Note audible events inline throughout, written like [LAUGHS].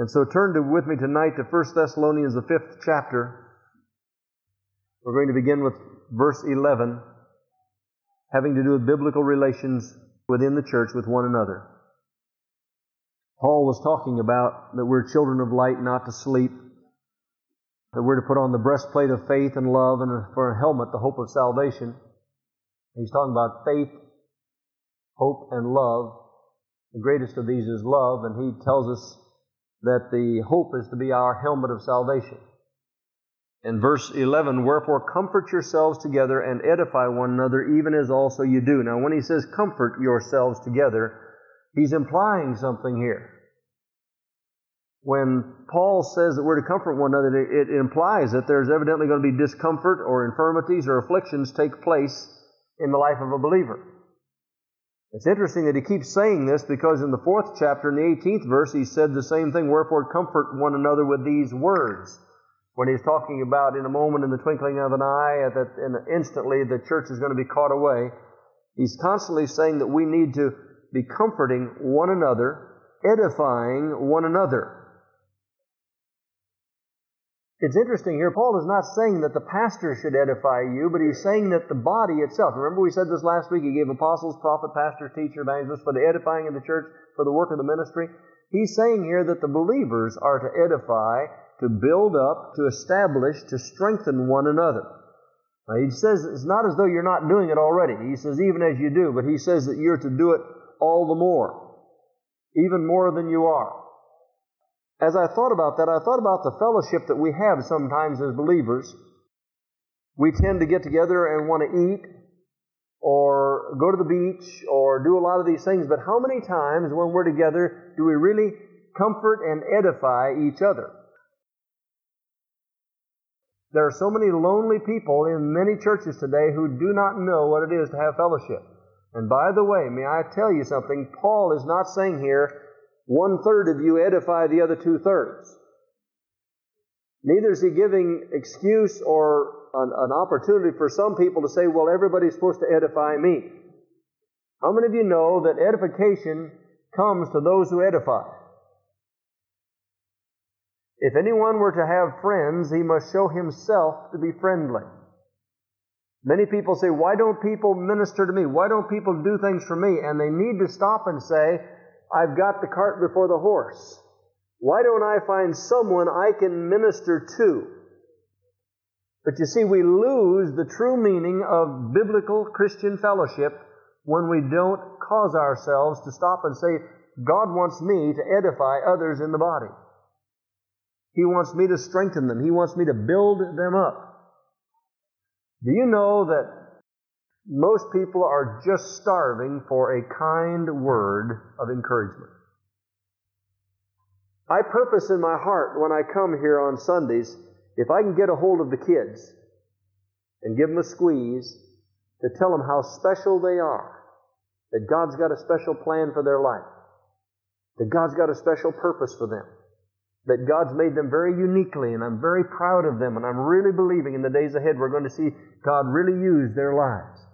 And so turn to, with me tonight to 1 Thessalonians, the fifth chapter. We're going to begin with verse 11, having to do with biblical relations within the church with one another. Paul was talking about that we're children of light, not to sleep, that we're to put on the breastplate of faith and love, and for a helmet, the hope of salvation. He's talking about faith, hope, and love. The greatest of these is love, and he tells us that the hope is to be our helmet of salvation. In verse 11, wherefore comfort yourselves together and edify one another, even as also you do. Now, when he says comfort yourselves together, he's implying something here. When Paul says that we're to comfort one another, it implies that there's evidently going to be discomfort or infirmities or afflictions take place in the life of a believer. It's interesting that he keeps saying this because in the fourth chapter, in the 18th verse, he said the same thing, wherefore comfort one another with these words. When he's talking about in a moment, in the twinkling of an eye, that and instantly the church is going to be caught away, he's constantly saying that we need to be comforting one another, edifying one another. It's interesting here, Paul is not saying that the pastor should edify you, but he's saying that the body itself. Remember, we said this last week. He gave apostles, prophet, pastor, teacher, evangelist for the edifying of the church, for the work of the ministry. He's saying here that the believers are to edify, to build up, to establish, to strengthen one another. Now, he says it's not as though you're not doing it already. He says even as you do, but he says that you're to do it all the more, even more than you are as I thought about that, I thought about the fellowship that we have sometimes as believers. We tend to get together and want to eat or go to the beach or do a lot of these things, but how many times when we're together do we really comfort and edify each other? There are so many lonely people in many churches today who do not know what it is to have fellowship. And by the way, may I tell you something? Paul is not saying here one third of you edify the other two thirds. Neither is he giving excuse or an, an, opportunity for some people to say, well, everybody's supposed to edify me. How many of you know that edification comes to those who edify? If anyone were to have friends, he must show himself to be friendly. Many people say, why don't people minister to me? Why don't people do things for me? And they need to stop and say, I've got the cart before the horse. Why don't I find someone I can minister to? But you see, we lose the true meaning of biblical Christian fellowship when we don't cause ourselves to stop and say, God wants me to edify others in the body. He wants me to strengthen them. He wants me to build them up. Do you know that most people are just starving for a kind word of encouragement. I purpose in my heart when I come here on Sundays, if I can get a hold of the kids and give them a squeeze, to tell them how special they are, that God's got a special plan for their life, that God's got a special purpose for them, that God's made them very uniquely, and I'm very proud of them, and I'm really believing in the days ahead we're going to see God really use their lives.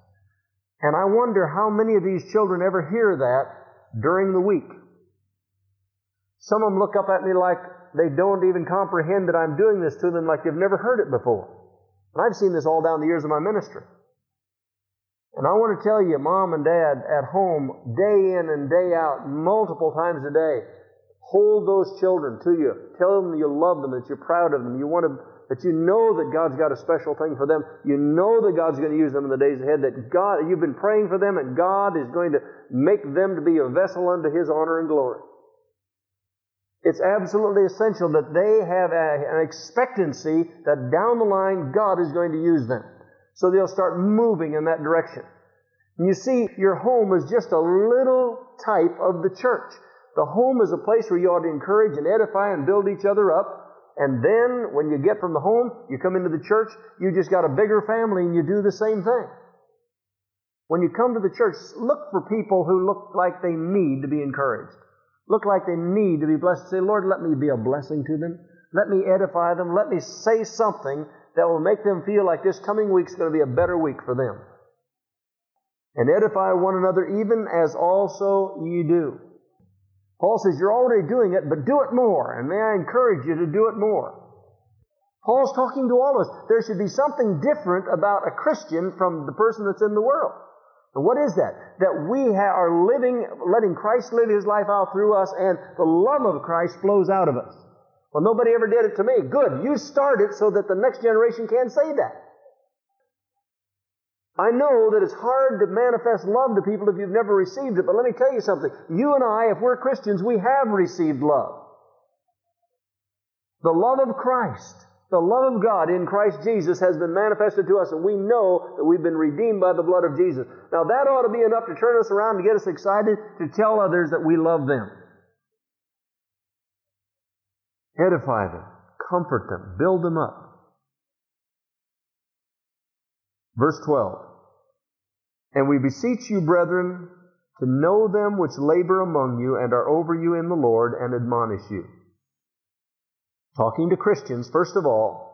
And I wonder how many of these children ever hear that during the week. Some of them look up at me like they don't even comprehend that I'm doing this to them like they've never heard it before. And I've seen this all down the years of my ministry. And I want to tell you, mom and dad at home, day in and day out, multiple times a day, hold those children to you. Tell them you love them, that you're proud of them. You want to that you know that God's got a special thing for them. You know that God's going to use them in the days ahead, that God, you've been praying for them, and God is going to make them to be a vessel unto His honor and glory. It's absolutely essential that they have a, an expectancy that down the line God is going to use them. So they'll start moving in that direction. You see, your home is just a little type of the church. The home is a place where you ought to encourage and edify and build each other up. And then when you get from the home, you come into the church, you just got a bigger family and you do the same thing. When you come to the church, look for people who look like they need to be encouraged. Look like they need to be blessed. Say, Lord, let me be a blessing to them. Let me edify them. Let me say something that will make them feel like this coming week is going to be a better week for them. And edify one another even as also ye do. Paul says, You're already doing it, but do it more. And may I encourage you to do it more. Paul's talking to all of us. There should be something different about a Christian from the person that's in the world. And what is that? That we are living, letting Christ live His life out through us, and the love of Christ flows out of us. Well, nobody ever did it to me. Good. You start it so that the next generation can say that. I know that it's hard to manifest love to people if you've never received it, but let me tell you something. You and I, if we're Christians, we have received love. The love of Christ, the love of God in Christ Jesus has been manifested to us, and we know that we've been redeemed by the blood of Jesus. Now, that ought to be enough to turn us around and get us excited to tell others that we love them. Edify them, comfort them, build them up. Verse 12. And we beseech you, brethren, to know them which labor among you and are over you in the Lord and admonish you. Talking to Christians, first of all,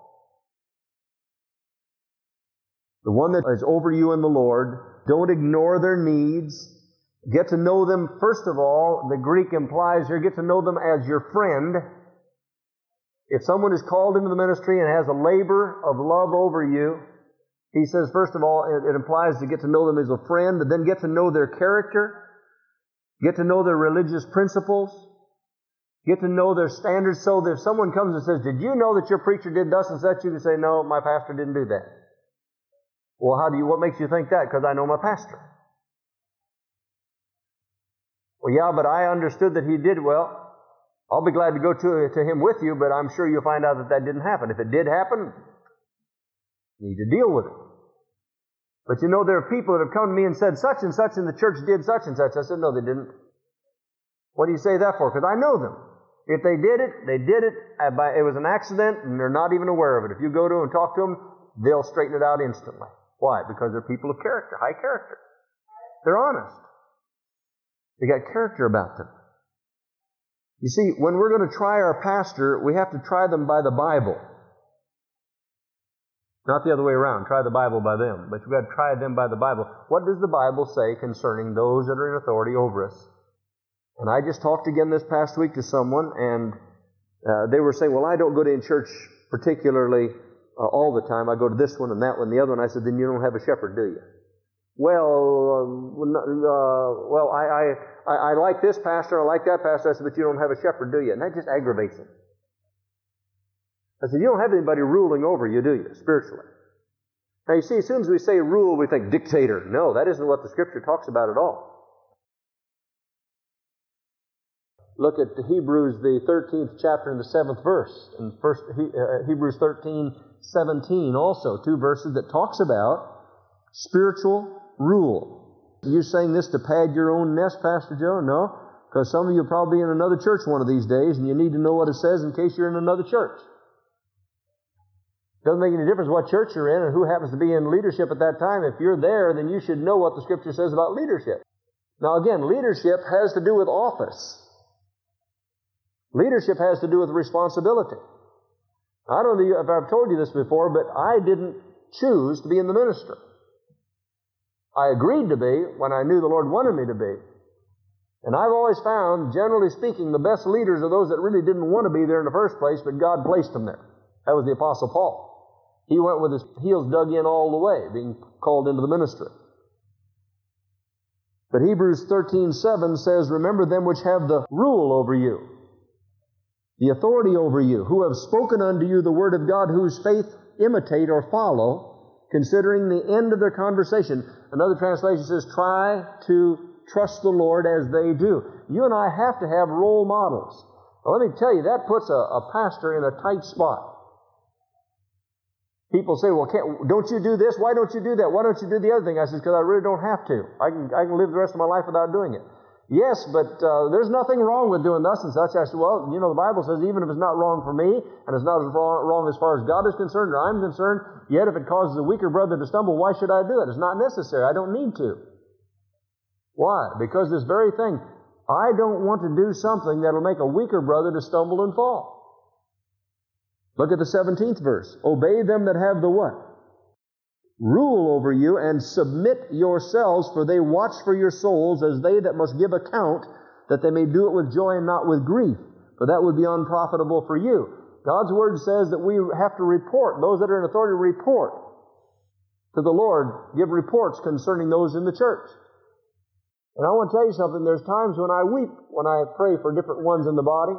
the one that is over you in the Lord, don't ignore their needs. Get to know them, first of all, the Greek implies here, get to know them as your friend. If someone is called into the ministry and has a labor of love over you, he says, first of all, it, it implies to get to know them as a friend, and then get to know their character, get to know their religious principles, get to know their standards, so that if someone comes and says, Did you know that your preacher did thus and such? You can say, No, my pastor didn't do that. Well, how do you, what makes you think that? Because I know my pastor. Well, yeah, but I understood that he did well. I'll be glad to go to, to him with you, but I'm sure you'll find out that that didn't happen. If it did happen, you need to deal with it. But you know, there are people that have come to me and said, such and such and the church did such and such. I said, no, they didn't. What do you say that for? Because I know them. If they did it, they did it. Uh, by, it was an accident, and they're not even aware of it. If you go to them and talk to them, they'll straighten it out instantly. Why? Because they're people of character, high character. They're honest. They got character about them. You see, when we're going to try our pastor, we have to try them by the Bible. Not the other way around. Try the Bible by them. But you've got to try them by the Bible. What does the Bible say concerning those that are in authority over us? And I just talked again this past week to someone, and uh, they were saying, Well, I don't go to church particularly uh, all the time. I go to this one and that one, the other one. I said, Then you don't have a shepherd, do you? Well, um, uh, well, I, I, I like this pastor, I like that pastor. I said, But you don't have a shepherd, do you? And that just aggravates them. I said, You don't have anybody ruling over you, do you, spiritually? Now, you see, as soon as we say rule, we think dictator. No, that isn't what the Scripture talks about at all. Look at Hebrews, the 13th chapter and the 7th verse. In first, uh, Hebrews 13, 17 also, two verses that talks about spiritual rule. Are you saying this to pad your own nest, Pastor Joe? No, because some of you are probably in another church one of these days, and you need to know what it says in case you're in another church. Doesn't make any difference what church you're in and who happens to be in leadership at that time. If you're there, then you should know what the Scripture says about leadership. Now, again, leadership has to do with office. Leadership has to do with responsibility. I don't know if I've told you this before, but I didn't choose to be in the ministry. I agreed to be when I knew the Lord wanted me to be. And I've always found, generally speaking, the best leaders are those that really didn't want to be there in the first place, but God placed them there. That was the Apostle Paul. He went with his heels dug in all the way, being called into the ministry. But Hebrews 13:7 says, "Remember them which have the rule over you, the authority over you, who have spoken unto you the word of God, whose faith imitate or follow, considering the end of their conversation." Another translation says, "Try to trust the Lord as they do." You and I have to have role models. Now, let me tell you, that puts a, a pastor in a tight spot. People say, well, can't, don't you do this? Why don't you do that? Why don't you do the other thing? I said, because I really don't have to. I can, I can live the rest of my life without doing it. Yes, but uh, there's nothing wrong with doing thus and such. I said, well, you know, the Bible says even if it's not wrong for me, and it's not as wrong as far as God is concerned or I'm concerned, yet if it causes a weaker brother to stumble, why should I do it? It's not necessary. I don't need to. Why? Because this very thing, I don't want to do something that'll make a weaker brother to stumble and fall. Look at the 17th verse. Obey them that have the what? Rule over you and submit yourselves, for they watch for your souls as they that must give account, that they may do it with joy and not with grief, for that would be unprofitable for you. God's Word says that we have to report, those that are in authority report to the Lord, give reports concerning those in the church. And I want to tell you something, there's times when I weep when I pray for different ones in the body,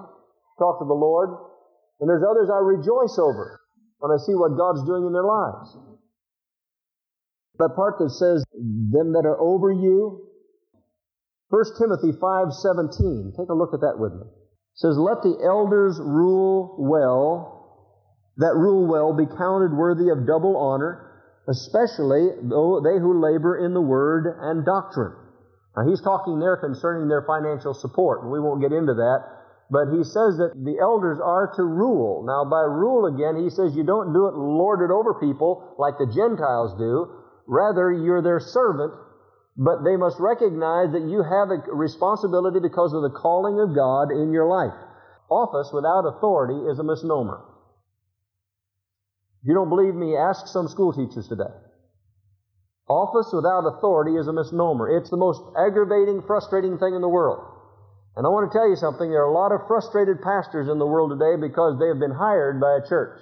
talk to the Lord, and there's others I rejoice over when I see what God's doing in their lives. That part that says, them that are over you, 1 Timothy 5.17, take a look at that with me. It says, Let the elders rule well, that rule well be counted worthy of double honor, especially they who labor in the word and doctrine. Now he's talking there concerning their financial support, and we won't get into that. But he says that the elders are to rule. Now, by rule again, he says you don't do it lord it over people like the Gentiles do. Rather, you're their servant, but they must recognize that you have a responsibility because of the calling of God in your life. Office without authority is a misnomer. If you don't believe me, ask some school teachers today. Office without authority is a misnomer. It's the most aggravating, frustrating thing in the world. And I want to tell you something. There are a lot of frustrated pastors in the world today because they have been hired by a church.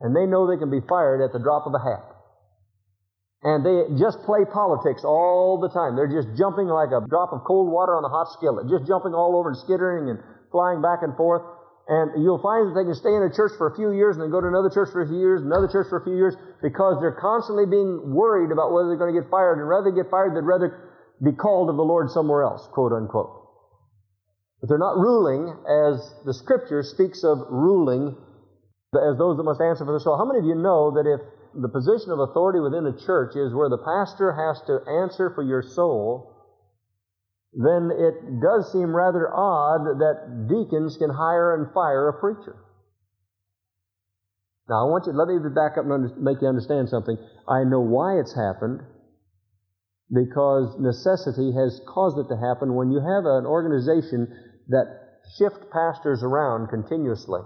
And they know they can be fired at the drop of a hat. And they just play politics all the time. They're just jumping like a drop of cold water on a hot skillet. Just jumping all over and skittering and flying back and forth. And you'll find that they can stay in a church for a few years and then go to another church for a few years, another church for a few years, because they're constantly being worried about whether they're going to get fired. And rather than get fired, they'd rather be called of the Lord somewhere else, quote unquote. But they're not ruling as the scripture speaks of ruling as those that must answer for the soul. How many of you know that if the position of authority within a church is where the pastor has to answer for your soul, then it does seem rather odd that deacons can hire and fire a preacher. Now, I want you, let me back up and under, make you understand something. I know why it's happened because necessity has caused it to happen. When you have an organization that shift pastors around continuously.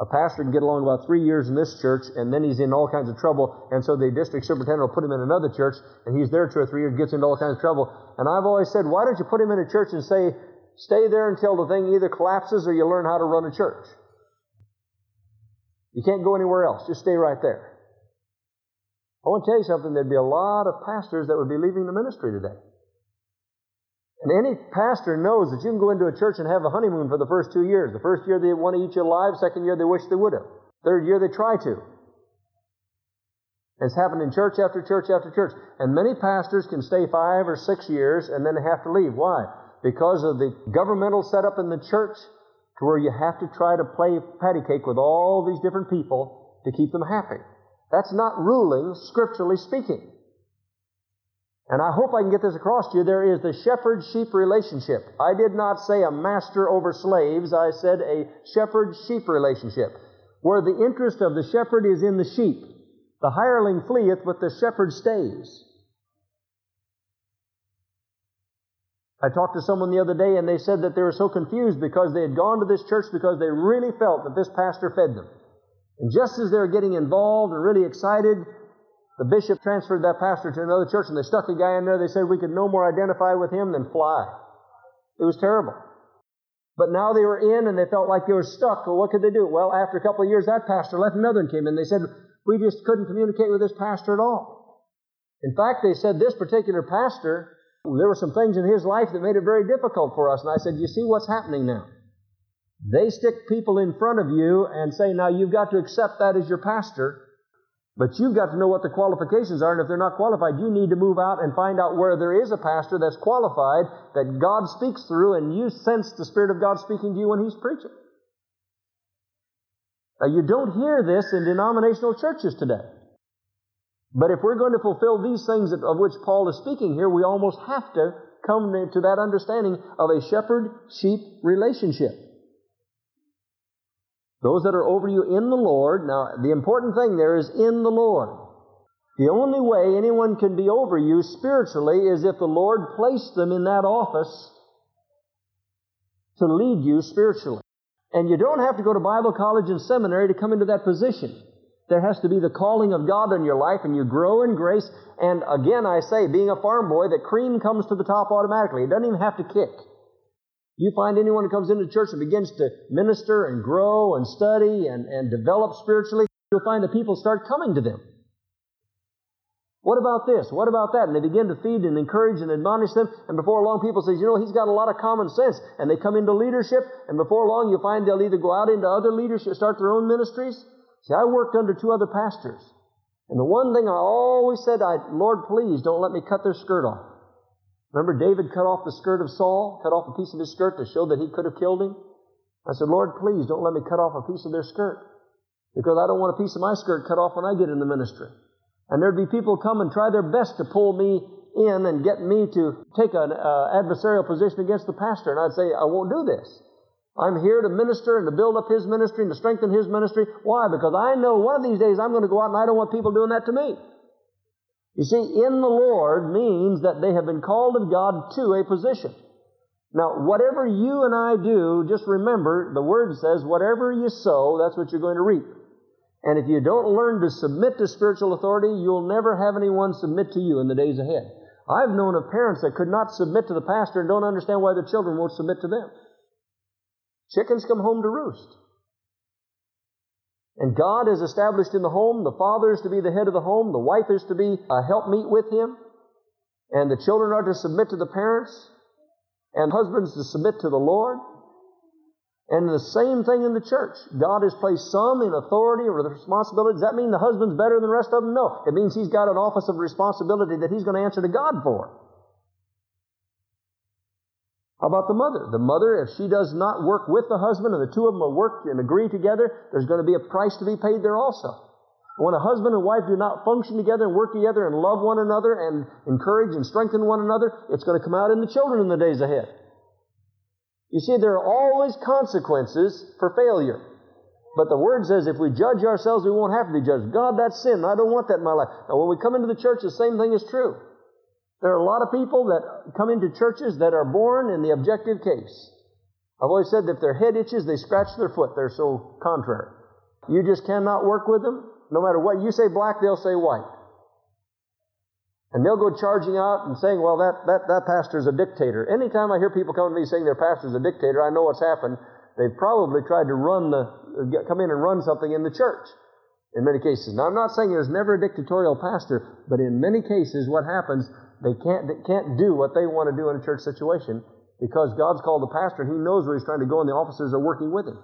A pastor can get along about three years in this church, and then he's in all kinds of trouble, and so the district superintendent will put him in another church, and he's there two or three years, gets into all kinds of trouble. And I've always said, why don't you put him in a church and say, stay there until the thing either collapses or you learn how to run a church. You can't go anywhere else. Just stay right there. I want to tell you something. There'd be a lot of pastors that would be leaving the ministry today. And any pastor knows that you can go into a church and have a honeymoon for the first two years. The first year they want to eat you alive, second year they wish they would have. Third year they try to. It's happened in church after church after church. And many pastors can stay five or six years and then they have to leave. Why? Because of the governmental setup in the church to where you have to try to play patty cake with all these different people to keep them happy. That's not ruling, scripturally speaking. And I hope I can get this across to you. There is the shepherd sheep relationship. I did not say a master over slaves, I said a shepherd sheep relationship, where the interest of the shepherd is in the sheep. The hireling fleeth, but the shepherd stays. I talked to someone the other day and they said that they were so confused because they had gone to this church because they really felt that this pastor fed them. And just as they were getting involved and really excited, the bishop transferred that pastor to another church and they stuck a guy in there. They said we could no more identify with him than fly. It was terrible. But now they were in and they felt like they were stuck. Well, what could they do? Well, after a couple of years, that pastor left, another one came in. They said, we just couldn't communicate with this pastor at all. In fact, they said this particular pastor, there were some things in his life that made it very difficult for us. And I said, you see what's happening now? They stick people in front of you and say, now you've got to accept that as your pastor. But you've got to know what the qualifications are, and if they're not qualified, you need to move out and find out where there is a pastor that's qualified, that God speaks through, and you sense the Spirit of God speaking to you when He's preaching. Now, you don't hear this in denominational churches today. But if we're going to fulfill these things of which Paul is speaking here, we almost have to come to that understanding of a shepherd sheep relationship. Those that are over you in the Lord. Now, the important thing there is in the Lord. The only way anyone can be over you spiritually is if the Lord placed them in that office to lead you spiritually. And you don't have to go to Bible college and seminary to come into that position. There has to be the calling of God in your life and you grow in grace. And again, I say, being a farm boy, that cream comes to the top automatically. It doesn't even have to kick. You find anyone who comes into church and begins to minister and grow and study and, and develop spiritually, you'll find that people start coming to them. What about this? What about that? And they begin to feed and encourage and admonish them. And before long, people say, you know, he's got a lot of common sense. And they come into leadership. And before long, you'll find they'll either go out into other leadership, start their own ministries. See, I worked under two other pastors. And the one thing I always said, I, Lord, please don't let me cut their skirt off. Remember David cut off the skirt of Saul, cut off a piece of his skirt to show that he could have killed him? I said, Lord, please don't let me cut off a piece of their skirt. Because I don't want a piece of my skirt cut off when I get in the ministry. And there'd be people come and try their best to pull me in and get me to take an uh, adversarial position against the pastor. And I'd say, I won't do this. I'm here to minister and to build up his ministry and to strengthen his ministry. Why? Because I know one of these days I'm going to go out and I don't want people doing that to me. You see, in the Lord means that they have been called of God to a position. Now, whatever you and I do, just remember the Word says, whatever you sow, that's what you're going to reap. And if you don't learn to submit to spiritual authority, you'll never have anyone submit to you in the days ahead. I've known of parents that could not submit to the pastor and don't understand why their children won't submit to them. Chickens come home to roost. And God has established in the home. The father is to be the head of the home. The wife is to be a helpmeet with him. And the children are to submit to the parents. And husbands to submit to the Lord. And the same thing in the church. God has placed some in authority or responsibility. Does that mean the husband's better than the rest of them? No. It means he's got an office of responsibility that he's going to answer to God for. How about the mother? The mother, if she does not work with the husband and the two of them will work and agree together, there's going to be a price to be paid there also. When a husband and wife do not function together and work together and love one another and encourage and strengthen one another, it's going to come out in the children in the days ahead. You see, there are always consequences for failure. But the Word says if we judge ourselves, we won't have to be judged. God, that's sin. I don't want that in my life. Now, when we come into the church, the same thing is true. There are a lot of people that come into churches that are born in the objective case. I've always said that if their head itches, they scratch their foot. They're so contrary. You just cannot work with them. No matter what you say black, they'll say white. And they'll go charging out and saying, well, that, that, that pastor's a dictator. Anytime I hear people come to me saying their pastor's a dictator, I know what's happened. They've probably tried to run the, come in and run something in the church in many cases. Now, I'm not saying there's never a dictatorial pastor, but in many cases, what happens, they can't, they can't do what they want to do in a church situation because God's called the pastor and he knows where he's trying to go and the officers are working with him.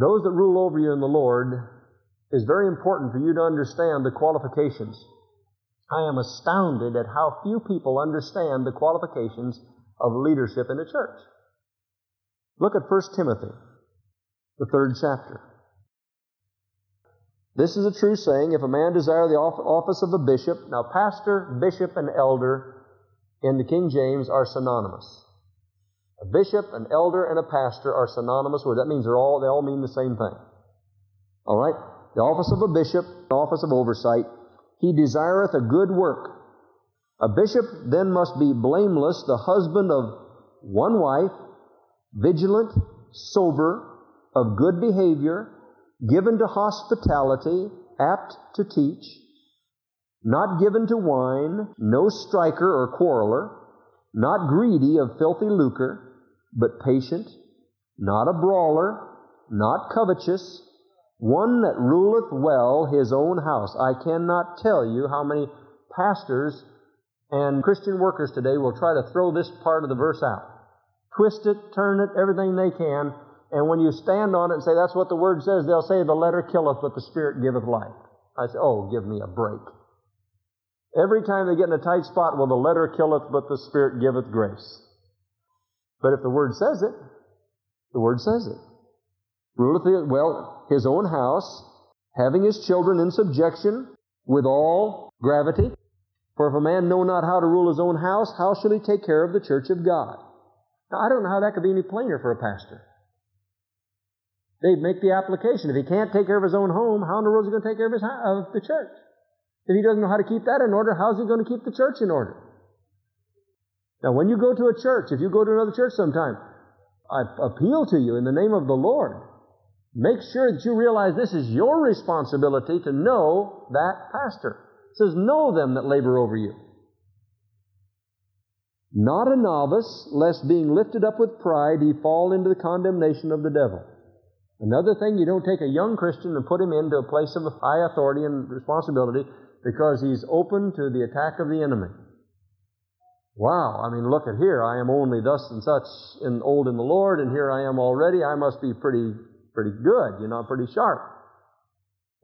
Those that rule over you in the Lord is very important for you to understand the qualifications. I am astounded at how few people understand the qualifications of leadership in a church. Look at 1 Timothy, the third chapter. This is a true saying if a man desire the office of a bishop, now pastor, bishop, and elder in the King James are synonymous. A bishop, an elder, and a pastor are synonymous words. That means they're all, they all mean the same thing. All right? The office of a bishop, the office of oversight. He desireth a good work. A bishop then must be blameless, the husband of one wife, vigilant, sober, of good behavior, given to hospitality, apt to teach, not given to wine, no striker or quarreler, not greedy of filthy lucre, but patient, not a brawler, not covetous, one that ruleth well his own house. I cannot tell you how many pastors and Christian workers today will try to throw this part of the verse out. Twist it, turn it, everything they can, and when you stand on it and say, that's what the word says, they'll say, the letter killeth, but the spirit giveth life. I say, oh, give me a break. Every time they get in a tight spot, well, the letter killeth, but the spirit giveth grace. But if the word says it, the word says it. Ruleth, well, his own house, having his children in subjection with all gravity. For if a man know not how to rule his own house, how shall he take care of the church of God? Now, I don't know how that could be any plainer for a pastor. They'd make the application. If he can't take care of his own home, how in the world is he going to take care of, his, of the church? If he doesn't know how to keep that in order, how's he going to keep the church in order? Now, when you go to a church, if you go to another church sometime, I appeal to you in the name of the Lord. Make sure that you realize this is your responsibility to know that pastor. It says, Know them that labor over you. not a novice, lest being lifted up with pride he fall into the condemnation of the devil. Another thing, you don't take a young Christian and put him into a place of high authority and responsibility because he's open to the attack of the enemy. Wow, I mean, look at here. I am only thus and such and old in the Lord, and here I am already. I must be pretty, pretty good, you know, pretty sharp.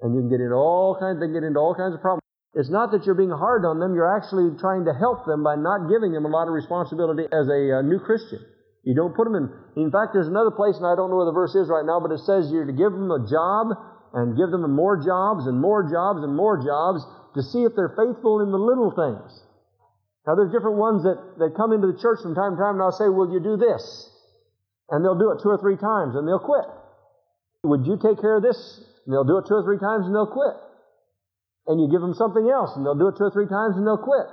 And you can get into all kinds, they get into all kinds of problems. It's not that you're being hard on them, you're actually trying to help them by not giving them a lot of responsibility as a uh, new Christian. You don't put them in. In fact, there's another place, and I don't know where the verse is right now, but it says you're to give them a job and give them more jobs and more jobs and more jobs to see if they're faithful in the little things. Now, there's different ones that, that come into the church from time to time, and I'll say, Will you do this? And they'll do it two or three times, and they'll quit. Would you take care of this? And they'll do it two or three times, and they'll quit. And you give them something else, and they'll do it two or three times, and they'll quit.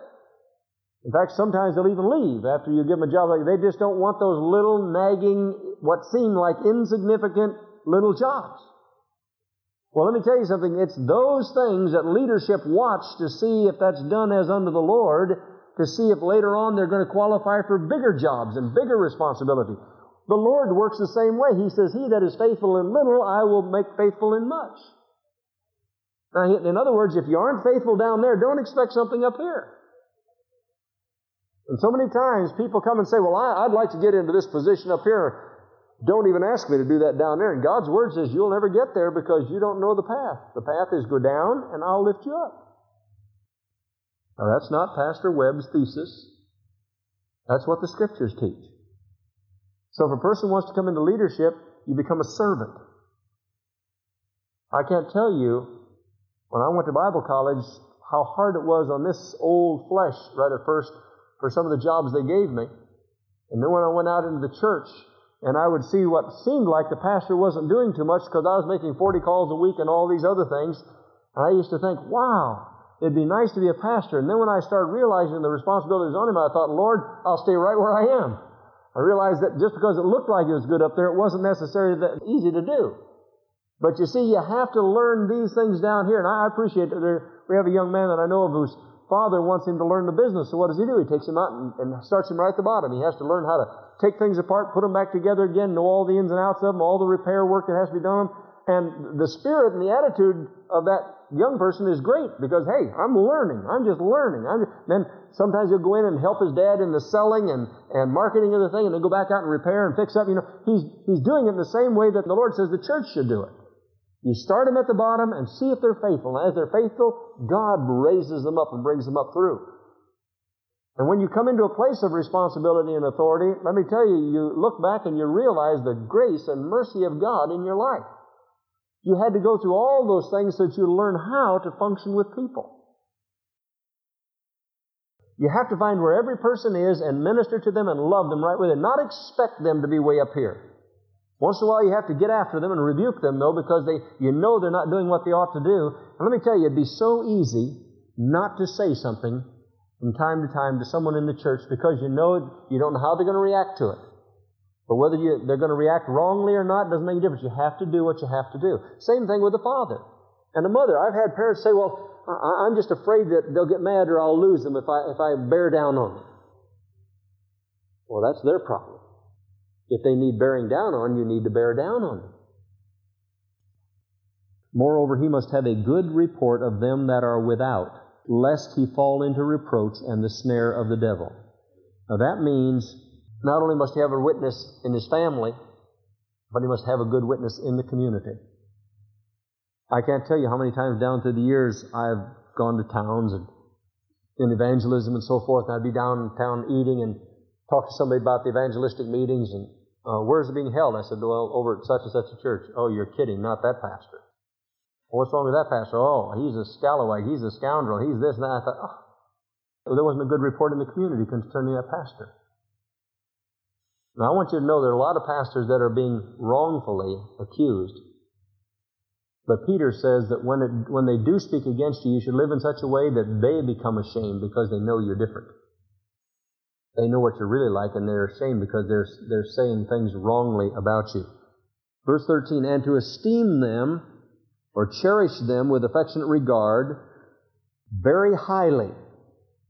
In fact, sometimes they'll even leave after you give them a job. They just don't want those little nagging, what seem like insignificant little jobs. Well, let me tell you something. It's those things that leadership watch to see if that's done as unto the Lord to see if later on they're going to qualify for bigger jobs and bigger responsibility. The Lord works the same way. He says, He that is faithful in little, I will make faithful in much. Now, in other words, if you aren't faithful down there, don't expect something up here. And so many times people come and say, Well, I, would like to get into this position up here. Don't even ask me to do that down there. And God's Word says you'll never get there because you don't know the path. The path is go down and I'll lift you up. Now, that's not Pastor Webb's thesis. That's what the Scriptures teach. So, if a person wants to come into leadership, you become a servant. I can't tell you, when I went to Bible college, how hard it was on this old flesh right at first for some of the jobs they gave me. And then when I went out into the church, and I would see what seemed like the pastor wasn't doing too much because I was making 40 calls a week and all these other things, I used to think, wow, It'd be nice to be a pastor. And then when I started realizing the responsibilities on him, I thought, Lord, I'll stay right where I am. I realized that just because it looked like it was good up there, it wasn't necessarily that easy to do. But you see, you have to learn these things down here. And I appreciate that there, we have a young man that I know of whose father wants him to learn the business. So what does he do? He takes him out and, and starts him right at the bottom. He has to learn how to take things apart, put them back together again, know all the ins and outs of them, all the repair work that has to be done. And the spirit and the attitude of that young person is great because, hey, I'm learning. I'm just learning. I'm just, then sometimes he'll go in and help his dad in the selling and, and marketing of the thing and then go back out and repair and fix up. You know, he's, he's doing it in the same way that the Lord says the church should do it. You start them at the bottom and see if they're faithful. And as they're faithful, God raises them up and brings them up through. And when you come into a place of responsibility and authority, let me tell you, you look back and you realize the grace and mercy of God in your life. You had to go through all those things so that you learn how to function with people. You have to find where every person is and minister to them and love them right with it. Not expect them to be way up here. Once in a while you have to get after them and rebuke them though because they, you know they're not doing what they ought to do. And let me tell you, it'd be so easy not to say something from time to time to someone in the church because you know you don't know how they're going to react to it. But whether you, they're going to react wrongly or not doesn't make a difference. You have to do what you have to do. Same thing with the father and the mother. I've had parents say, well, I'm just afraid that they'll get mad or I'll lose them if I, if I bear down on them. Well, that's their problem. If they need bearing down on, you need to bear down on them. Moreover, he must have a good report of them that are without, lest he fall into reproach and the snare of the devil. Now that means not only must he have a witness in his family, but he must have a good witness in the community. I can't tell you how many times down through the years I've gone to towns and in evangelism and so forth, and I'd be downtown eating and talk to somebody about the evangelistic meetings and uh, where's it being held? I said, well, over at such and such a church. Oh, you're kidding, not that pastor. Well, what's wrong with that pastor? Oh, he's a scallywag, he's a scoundrel, he's this and that. I thought, oh, there wasn't a good report in the community concerning that pastor. Now, I want you to know there are a lot of pastors that are being wrongfully accused. But Peter says that when, it, when they do speak against you, you should live in such a way that they become ashamed because they know you're different. They know what you're really like and they're ashamed because they're, they're saying things wrongly about you. Verse 13, and to esteem them or cherish them with affectionate regard very highly.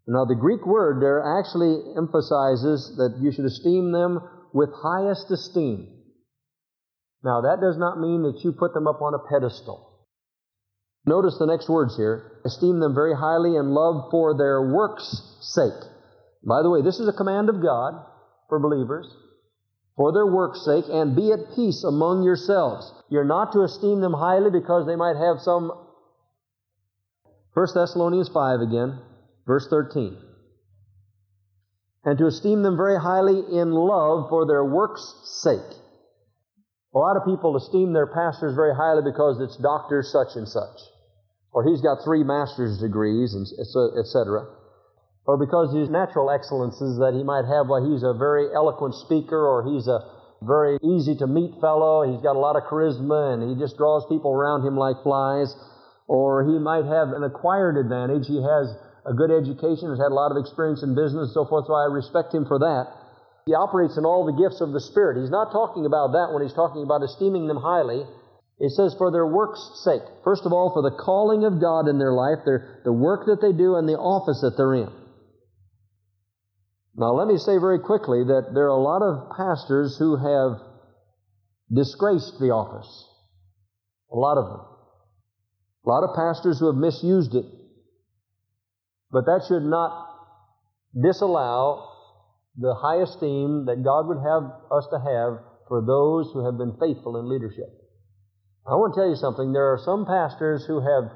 Now, the Greek word there actually emphasizes that you should esteem them with highest esteem. Now, that does not mean that you put them up on a pedestal. Notice the next words here. Esteem them very highly in love for their works' sake. By the way, this is a command of God for believers. For their works' sake, and be at peace among yourselves. You're not to esteem them highly because they might have some. 1 Thessalonians 5 again, verse 13. And to esteem them very highly in love for their works' sake. A lot of people esteem their pastors very highly because it's Dr. such and such or he's got three master's degrees, and etc. Or because his natural excellences that he might have, well, he's a very eloquent speaker, or he's a very easy to meet fellow, he's got a lot of charisma, and he just draws people around him like flies. Or he might have an acquired advantage. He has a good education, has had a lot of experience in business, and so forth, so I respect him for that. He operates in all the gifts of the Spirit. He's not talking about that when he's talking about esteeming them highly. It says, for their work's sake. First of all, for the calling of God in their life, their, the work that they do, and the office that they're in. Now, let me say very quickly that there are a lot of pastors who have disgraced the office. A lot of them. A lot of pastors who have misused it. But that should not disallow the high esteem that God would have us to have for those who have been faithful in leadership. I want to tell you something. There are some pastors who have,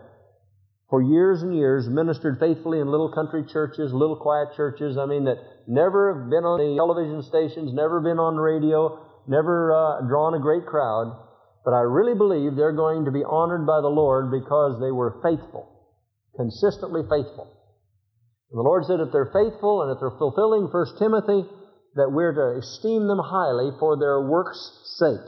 for years and years, ministered faithfully in little country churches, little quiet churches. I mean, that never have been on the television stations, never been on radio, never uh, drawn a great crowd. But I really believe they're going to be honored by the Lord because they were faithful, consistently faithful. And the Lord said if they're faithful and if they're fulfilling 1 Timothy, that we're to esteem them highly for their work's sake.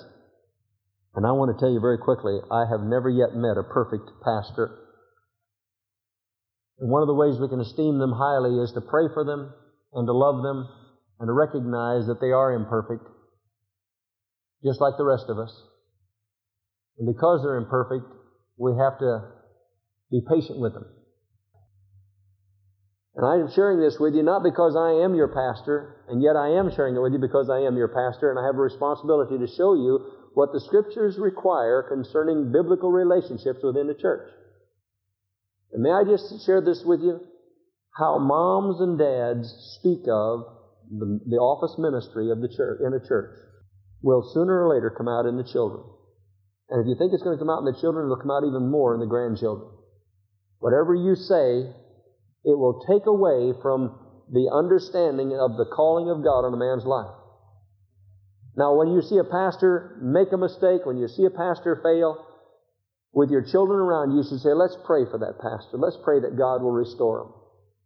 And I want to tell you very quickly, I have never yet met a perfect pastor. And one of the ways we can esteem them highly is to pray for them and to love them and to recognize that they are imperfect, just like the rest of us. And because they're imperfect, we have to be patient with them. And I am sharing this with you not because I am your pastor, and yet I am sharing it with you because I am your pastor, and I have a responsibility to show you what the Scriptures require concerning biblical relationships within the church. And may I just share this with you? How moms and dads speak of the, the office ministry of the church in a church will sooner or later come out in the children. And if you think it's going to come out in the children, it'll come out even more in the grandchildren. Whatever you say, it will take away from the understanding of the calling of God on a man's life. Now, when you see a pastor make a mistake, when you see a pastor fail, with your children around, you should say, let's pray for that pastor. Let's pray that God will restore him.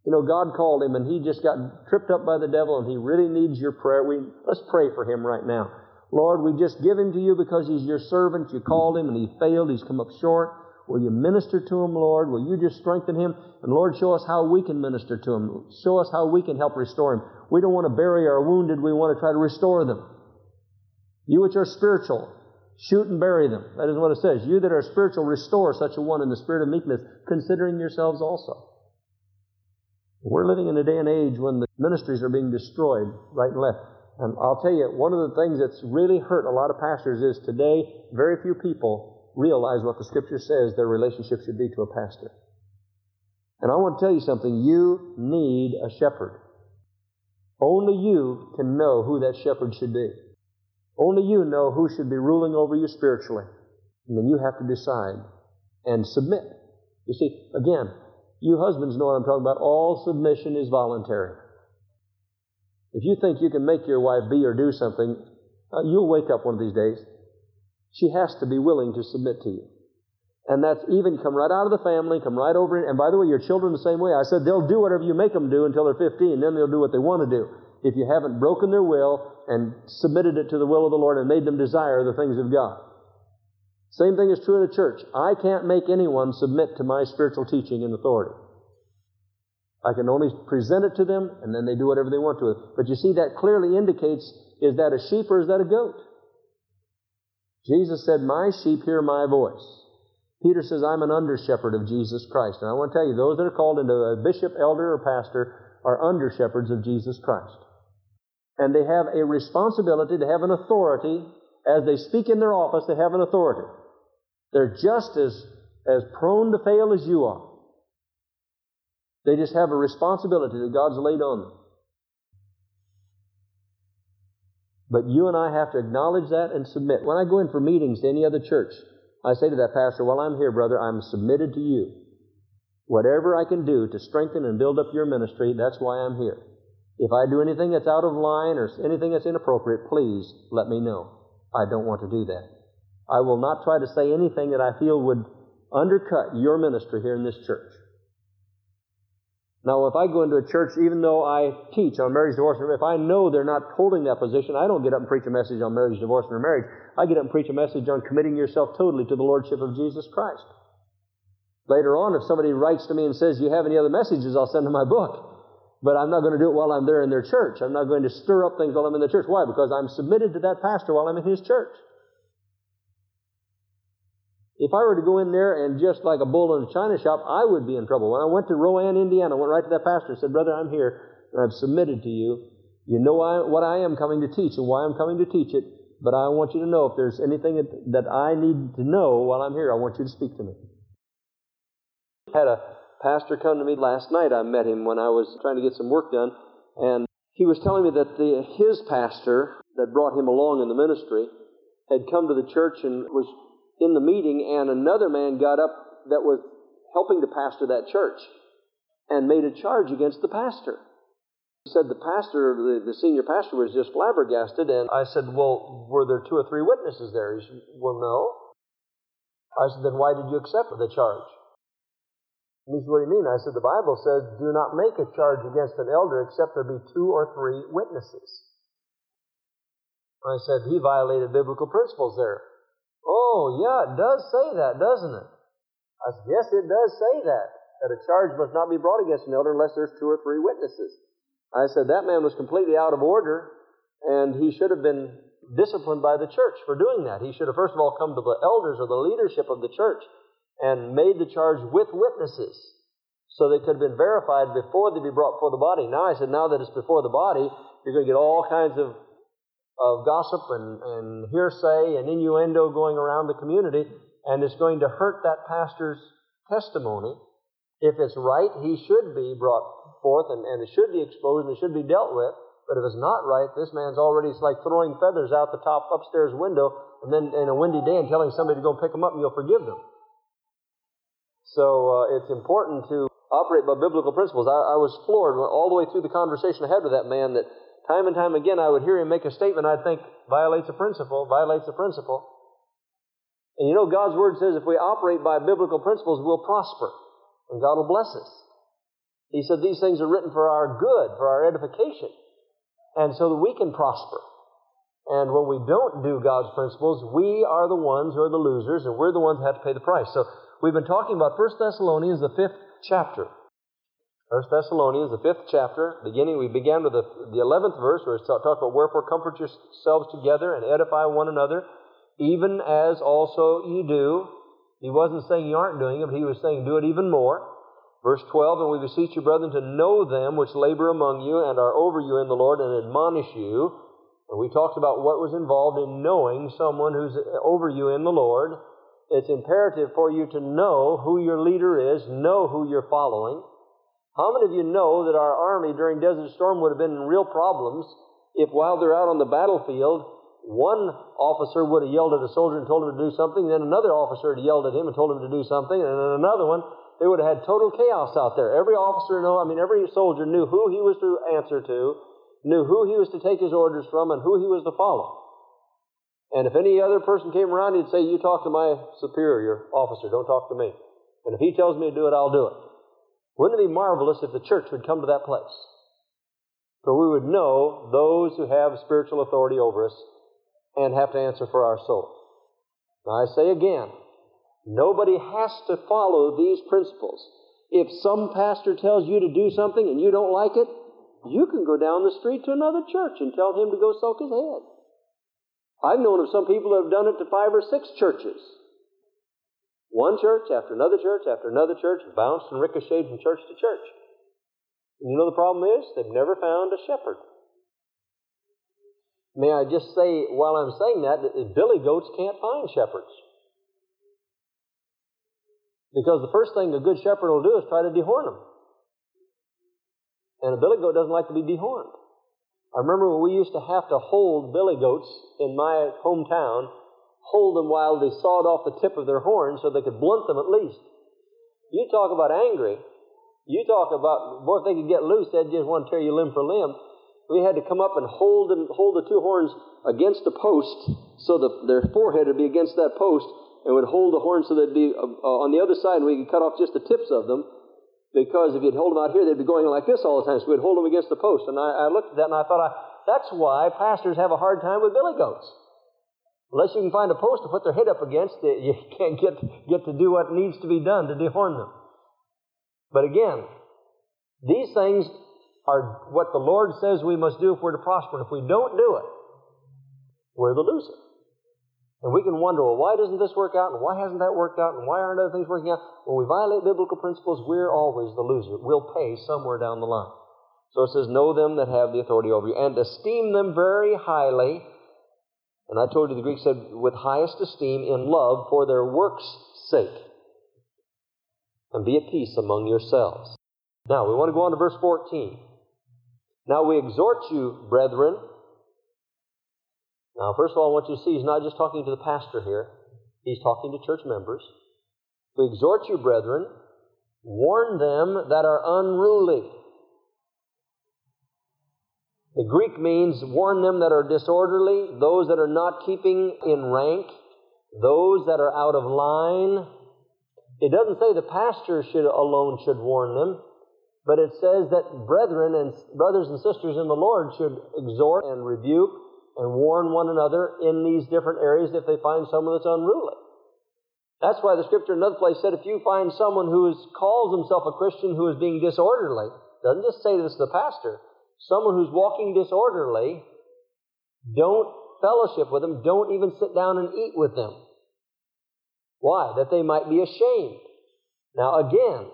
You know, God called him and he just got tripped up by the devil and he really needs your prayer. We, let's pray for him right now. Lord, we just give him to you because he's your servant. You called him and he failed. He's come up short. Will you minister to him, Lord? Will you just strengthen him? And Lord, show us how we can minister to him. Show us how we can help restore him. We don't want to bury our wounded. We want to try to restore them. You which are spiritual, shoot and bury them. That is what it says. You that are spiritual, restore such a one in the spirit of meekness, considering yourselves also. We're living in a day and age when the ministries are being destroyed right and left. And I'll tell you, one of the things that's really hurt a lot of pastors is today, very few people realize what the Scripture says their relationship should be to a pastor. And I want to tell you something. You need a shepherd. Only you can know who that shepherd should be. Only you know who should be ruling over you spiritually. And then you have to decide and submit. You see, again, you husbands know what I'm talking about. All submission is voluntary. If you think you can make your wife be or do something, uh, you'll wake up one of these days. She has to be willing to submit to you. And that's even come right out of the family, come right over. And by the way, your children the same way. I said they'll do whatever you make them do until they're 15, then they'll do what they want to do if you haven't broken their will and submitted it to the will of the Lord and made them desire the things of God. Same thing is true in the church. I can't make anyone submit to my spiritual teaching and authority. I can only present it to them and then they do whatever they want to it. But you see, that clearly indicates is that a sheep or is that a goat? Jesus said, My sheep hear my voice. Peter says, I'm an under shepherd of Jesus Christ. And I want to tell you, those that are called into a bishop, elder, or pastor are under shepherds of Jesus Christ. And they have a responsibility to have an authority. As they speak in their office, they have an authority. They're just as, as prone to fail as you are. They just have a responsibility that God's laid on them. But you and I have to acknowledge that and submit. When I go in for meetings to any other church, I say to that pastor, While I'm here, brother, I'm submitted to you. Whatever I can do to strengthen and build up your ministry, that's why I'm here. If I do anything that's out of line or anything that's inappropriate, please let me know. I don't want to do that. I will not try to say anything that I feel would undercut your ministry here in this church. Now, if I go into a church, even though I teach on marriage, divorce, and remarriage, if I know they're not holding that position, I don't get up and preach a message on marriage, divorce, and marriage. I get up and preach a message on committing yourself totally to the Lordship of Jesus Christ. Later on, if somebody writes to me and says, You have any other messages, I'll send them my book. But I'm not going to do it while I'm there in their church. I'm not going to stir up things while I'm in the church. Why? Because I'm submitted to that pastor while I'm in his church. If I were to go in there and just like a bull in a china shop, I would be in trouble. When I went to Rowan, Indiana, I went right to that pastor and said, Brother, I'm here and I've submitted to you. You know I, what I am coming to teach and why I'm coming to teach it, but I want you to know if there's anything that, that I need to know while I'm here, I want you to speak to me. Had a pastor come to me last night. I met him when I was trying to get some work done, and he was telling me that the, his pastor that brought him along in the ministry had come to the church and was in the meeting, and another man got up that was helping to pastor that church and made a charge against the pastor. He said the pastor, the, the senior pastor, was just flabbergasted, and I said, Well, were there two or three witnesses there? He said, Well, no. I said, Then why did you accept the charge? And he said, What do you mean? I said, The Bible says, Do not make a charge against an elder except there be two or three witnesses. I said, He violated biblical principles there. Oh, yeah, it does say that, doesn't it? I said, yes, it does say that, that a charge must not be brought against an elder unless there's two or three witnesses. I said, that man was completely out of order, and he should have been disciplined by the church for doing that. He should have, first of all, come to the elders or the leadership of the church and made the charge with witnesses so they could have been verified before they'd be brought before the body. Now I said, now that it's before the body, you're going to get all kinds of of gossip and, and hearsay and innuendo going around the community, and it's going to hurt that pastor's testimony. If it's right, he should be brought forth and, and it should be exposed and it should be dealt with. But if it's not right, this man's already it's like throwing feathers out the top upstairs window and then in a windy day and telling somebody to go pick them up and you'll forgive them. So uh, it's important to operate by biblical principles. I, I was floored all the way through the conversation I had with that man that Time and time again, I would hear him make a statement I'd think violates a principle, violates a principle. And you know, God's Word says if we operate by biblical principles, we'll prosper, and God will bless us. He said these things are written for our good, for our edification, and so that we can prosper. And when we don't do God's principles, we are the ones who are the losers, and we're the ones who have to pay the price. So we've been talking about 1 Thessalonians, the fifth chapter. First Thessalonians, the fifth chapter, beginning, we began with the, the 11th verse where it talks about wherefore comfort yourselves together and edify one another, even as also ye do. He wasn't saying you aren't doing it, but he was saying do it even more. Verse 12, and we beseech you, brethren, to know them which labor among you and are over you in the Lord and admonish you. And we talked about what was involved in knowing someone who's over you in the Lord. It's imperative for you to know who your leader is, know who you're following. How many of you know that our army during Desert Storm would have been in real problems if while they're out on the battlefield, one officer would have yelled at a soldier and told him to do something, then another officer had yelled at him and told him to do something, and then another one, they would have had total chaos out there. Every officer know, I mean, every soldier knew who he was to answer to, knew who he was to take his orders from, and who he was to follow. And if any other person came around, he'd say, You talk to my superior officer, don't talk to me. And if he tells me to do it, I'll do it. Wouldn't it be marvelous if the church would come to that place? For we would know those who have spiritual authority over us and have to answer for our soul. Now I say again, nobody has to follow these principles. If some pastor tells you to do something and you don't like it, you can go down the street to another church and tell him to go soak his head. I've known of some people who have done it to five or six churches. One church after another church after another church bounced and ricocheted from church to church. And you know the problem is? They've never found a shepherd. May I just say, while I'm saying that, that billy goats can't find shepherds. Because the first thing a good shepherd will do is try to dehorn them. And a billy goat doesn't like to be dehorned. I remember when we used to have to hold billy goats in my hometown, hold them while they sawed off the tip of their horns so they could blunt them at least. You talk about angry. You talk about, boy, if they could get loose, they'd just want to tear you limb for limb we had to come up and hold them, hold the two horns against a post so the, their forehead would be against that post and would hold the horns so they'd be uh, uh, on the other side and we could cut off just the tips of them because if you'd hold them out here they'd be going like this all the time so we'd hold them against the post and I, I looked at that and I thought I, that's why pastors have a hard time with billy goats unless you can find a post to put their head up against [LAUGHS] you can't get, get to do what needs to be done to dehorn them but again these things are what the Lord says we must do if we're to prosper. And if we don't do it, we're the loser. And we can wonder, well, why doesn't this work out? And why hasn't that worked out? And why aren't other things working out? When we violate biblical principles, we're always the loser. We'll pay somewhere down the line. So it says, know them that have the authority over you, and esteem them very highly. And I told you the Greek said, with highest esteem in love for their works' sake. And be at peace among yourselves. Now, we want to go on to verse 14. Now we exhort you, brethren. Now, first of all, I want you to see he's not just talking to the pastor here, he's talking to church members. We exhort you, brethren, warn them that are unruly. The Greek means warn them that are disorderly, those that are not keeping in rank, those that are out of line. It doesn't say the pastor should alone should warn them. But it says that brethren and brothers and sisters in the Lord should exhort and rebuke and warn one another in these different areas if they find someone that's unruly. That's why the scripture in another place said if you find someone who is, calls himself a Christian who is being disorderly, doesn't just say this to the pastor, someone who's walking disorderly, don't fellowship with them, don't even sit down and eat with them. Why? That they might be ashamed. Now again,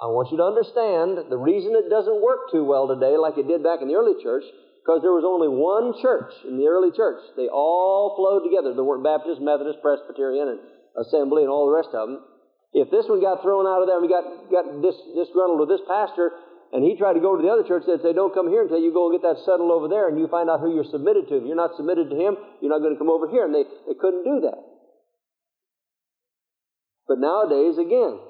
I want you to understand the reason it doesn't work too well today, like it did back in the early church, because there was only one church in the early church. They all flowed together. There weren't Baptist, Methodist, Presbyterian, and Assembly, and all the rest of them. If this one got thrown out of there, and we got, got dis, disgruntled with this pastor, and he tried to go to the other church, they'd say, Don't come here until you go and get that settled over there, and you find out who you're submitted to. If you're not submitted to him, you're not going to come over here. And they, they couldn't do that. But nowadays, again,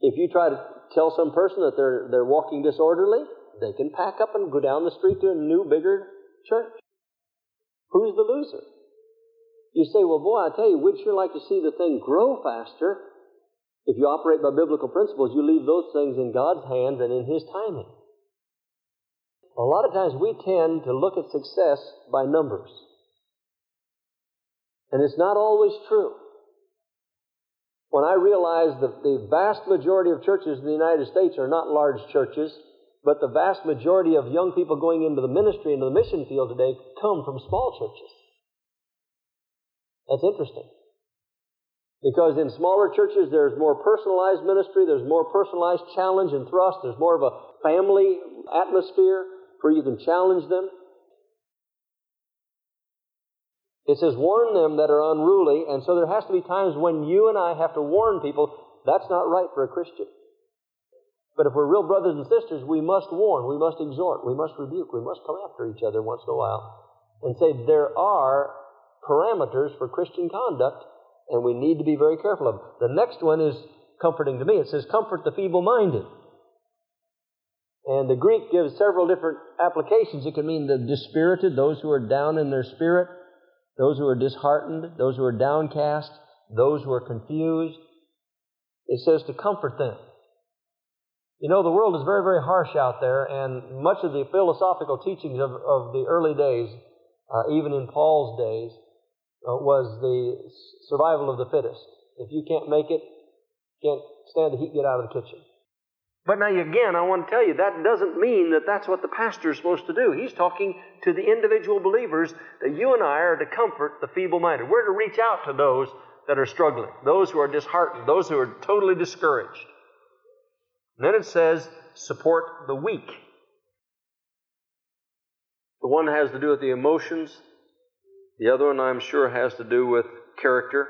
if you try to tell some person that they're, they're walking disorderly, they can pack up and go down the street to a new, bigger church. Who's the loser? You say, well, boy, I tell you, we'd sure like to see the thing grow faster. If you operate by biblical principles, you leave those things in God's hands and in His timing. A lot of times we tend to look at success by numbers. And it's not always true when I realized that the vast majority of churches in the United States are not large churches, but the vast majority of young people going into the ministry, into the mission field today, come from small churches. That's interesting. Because in smaller churches, there's more personalized ministry, there's more personalized challenge and thrust, there's more of a family atmosphere where you can challenge them. It says, warn them that are unruly, and so there has to be times when you and I have to warn people that's not right for a Christian. But if we're real brothers and sisters, we must warn, we must exhort, we must rebuke, we must come after each other once in a while and say there are parameters for Christian conduct, and we need to be very careful of them. The next one is comforting to me. It says, comfort the feeble minded. And the Greek gives several different applications. It can mean the dispirited, those who are down in their spirit those who are disheartened, those who are downcast, those who are confused. It says to comfort them. You know, the world is very, very harsh out there, and much of the philosophical teachings of, of the early days, uh, even in Paul's days, uh, was the survival of the fittest. If you can't make it, can't stand the heat, get out of the kitchen. But now, again, I want to tell you that doesn't mean that that's what the pastor is supposed to do. He's talking to the individual believers that you and I are to comfort the feeble minded. We're to reach out to those that are struggling, those who are disheartened, those who are totally discouraged. And then it says, support the weak. The one has to do with the emotions, the other one, I'm sure, has to do with character.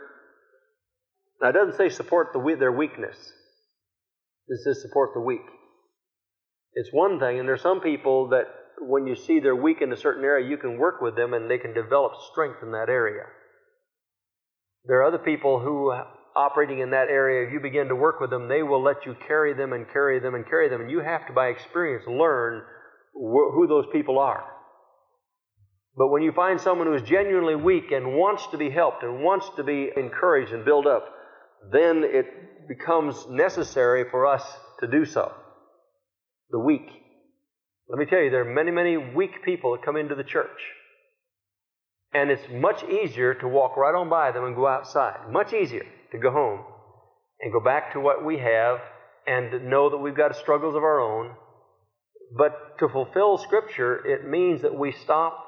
Now, it doesn't say support the, their weakness. It says support the weak. It's one thing, and there's some people that when you see they're weak in a certain area, you can work with them and they can develop strength in that area. There are other people who, operating in that area, if you begin to work with them, they will let you carry them and carry them and carry them, and you have to, by experience, learn wh- who those people are. But when you find someone who is genuinely weak and wants to be helped and wants to be encouraged and built up, then it becomes necessary for us to do so. The weak. Let me tell you, there are many, many weak people that come into the church. And it's much easier to walk right on by them and go outside. Much easier to go home and go back to what we have and know that we've got struggles of our own. But to fulfill Scripture, it means that we stop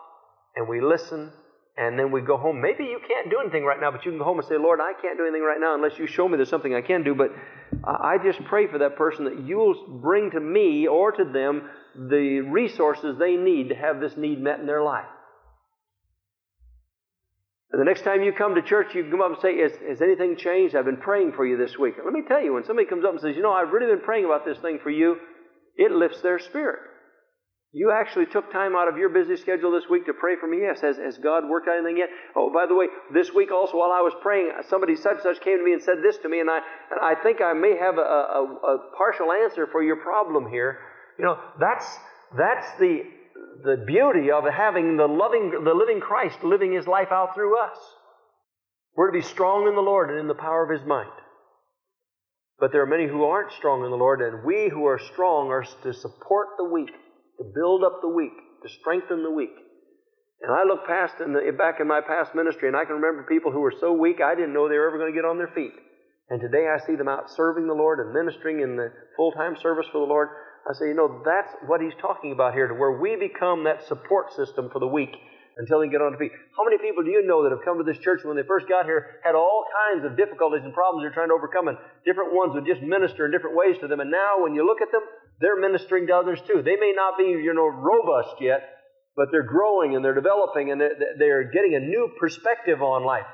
and we listen and then we go home. Maybe you can't do anything right now, but you can go home and say, Lord, I can't do anything right now unless you show me there's something I can do. But I just pray for that person that you'll bring to me or to them the resources they need to have this need met in their life. And the next time you come to church, you come up and say, Has anything changed? I've been praying for you this week. And Let me tell you, when somebody comes up and says, You know, I've really been praying about this thing for you, it lifts their spirit. You actually took time out of your busy schedule this week to pray for me. Yes. Has, has God worked out anything yet? Oh, by the way, this week also while I was praying, somebody such and such came to me and said this to me, and I, and I think I may have a, a, a partial answer for your problem here. You know, that's, that's the, the beauty of having the loving, the living Christ living his life out through us. We're to be strong in the Lord and in the power of his might. But there are many who aren't strong in the Lord, and we who are strong are to support the weak to build up the weak, to strengthen the weak. And I look past in the, back in my past ministry, and I can remember people who were so weak I didn't know they were ever going to get on their feet. And today I see them out serving the Lord and ministering in the full time service for the Lord. I say, you know, that's what he's talking about here, to where we become that support system for the weak until they get on their feet. How many people do you know that have come to this church when they first got here, had all kinds of difficulties and problems they're trying to overcome, and different ones would just minister in different ways to them, and now when you look at them, they're ministering to others too. They may not be, you know, robust yet, but they're growing and they're developing and they're getting a new perspective on life.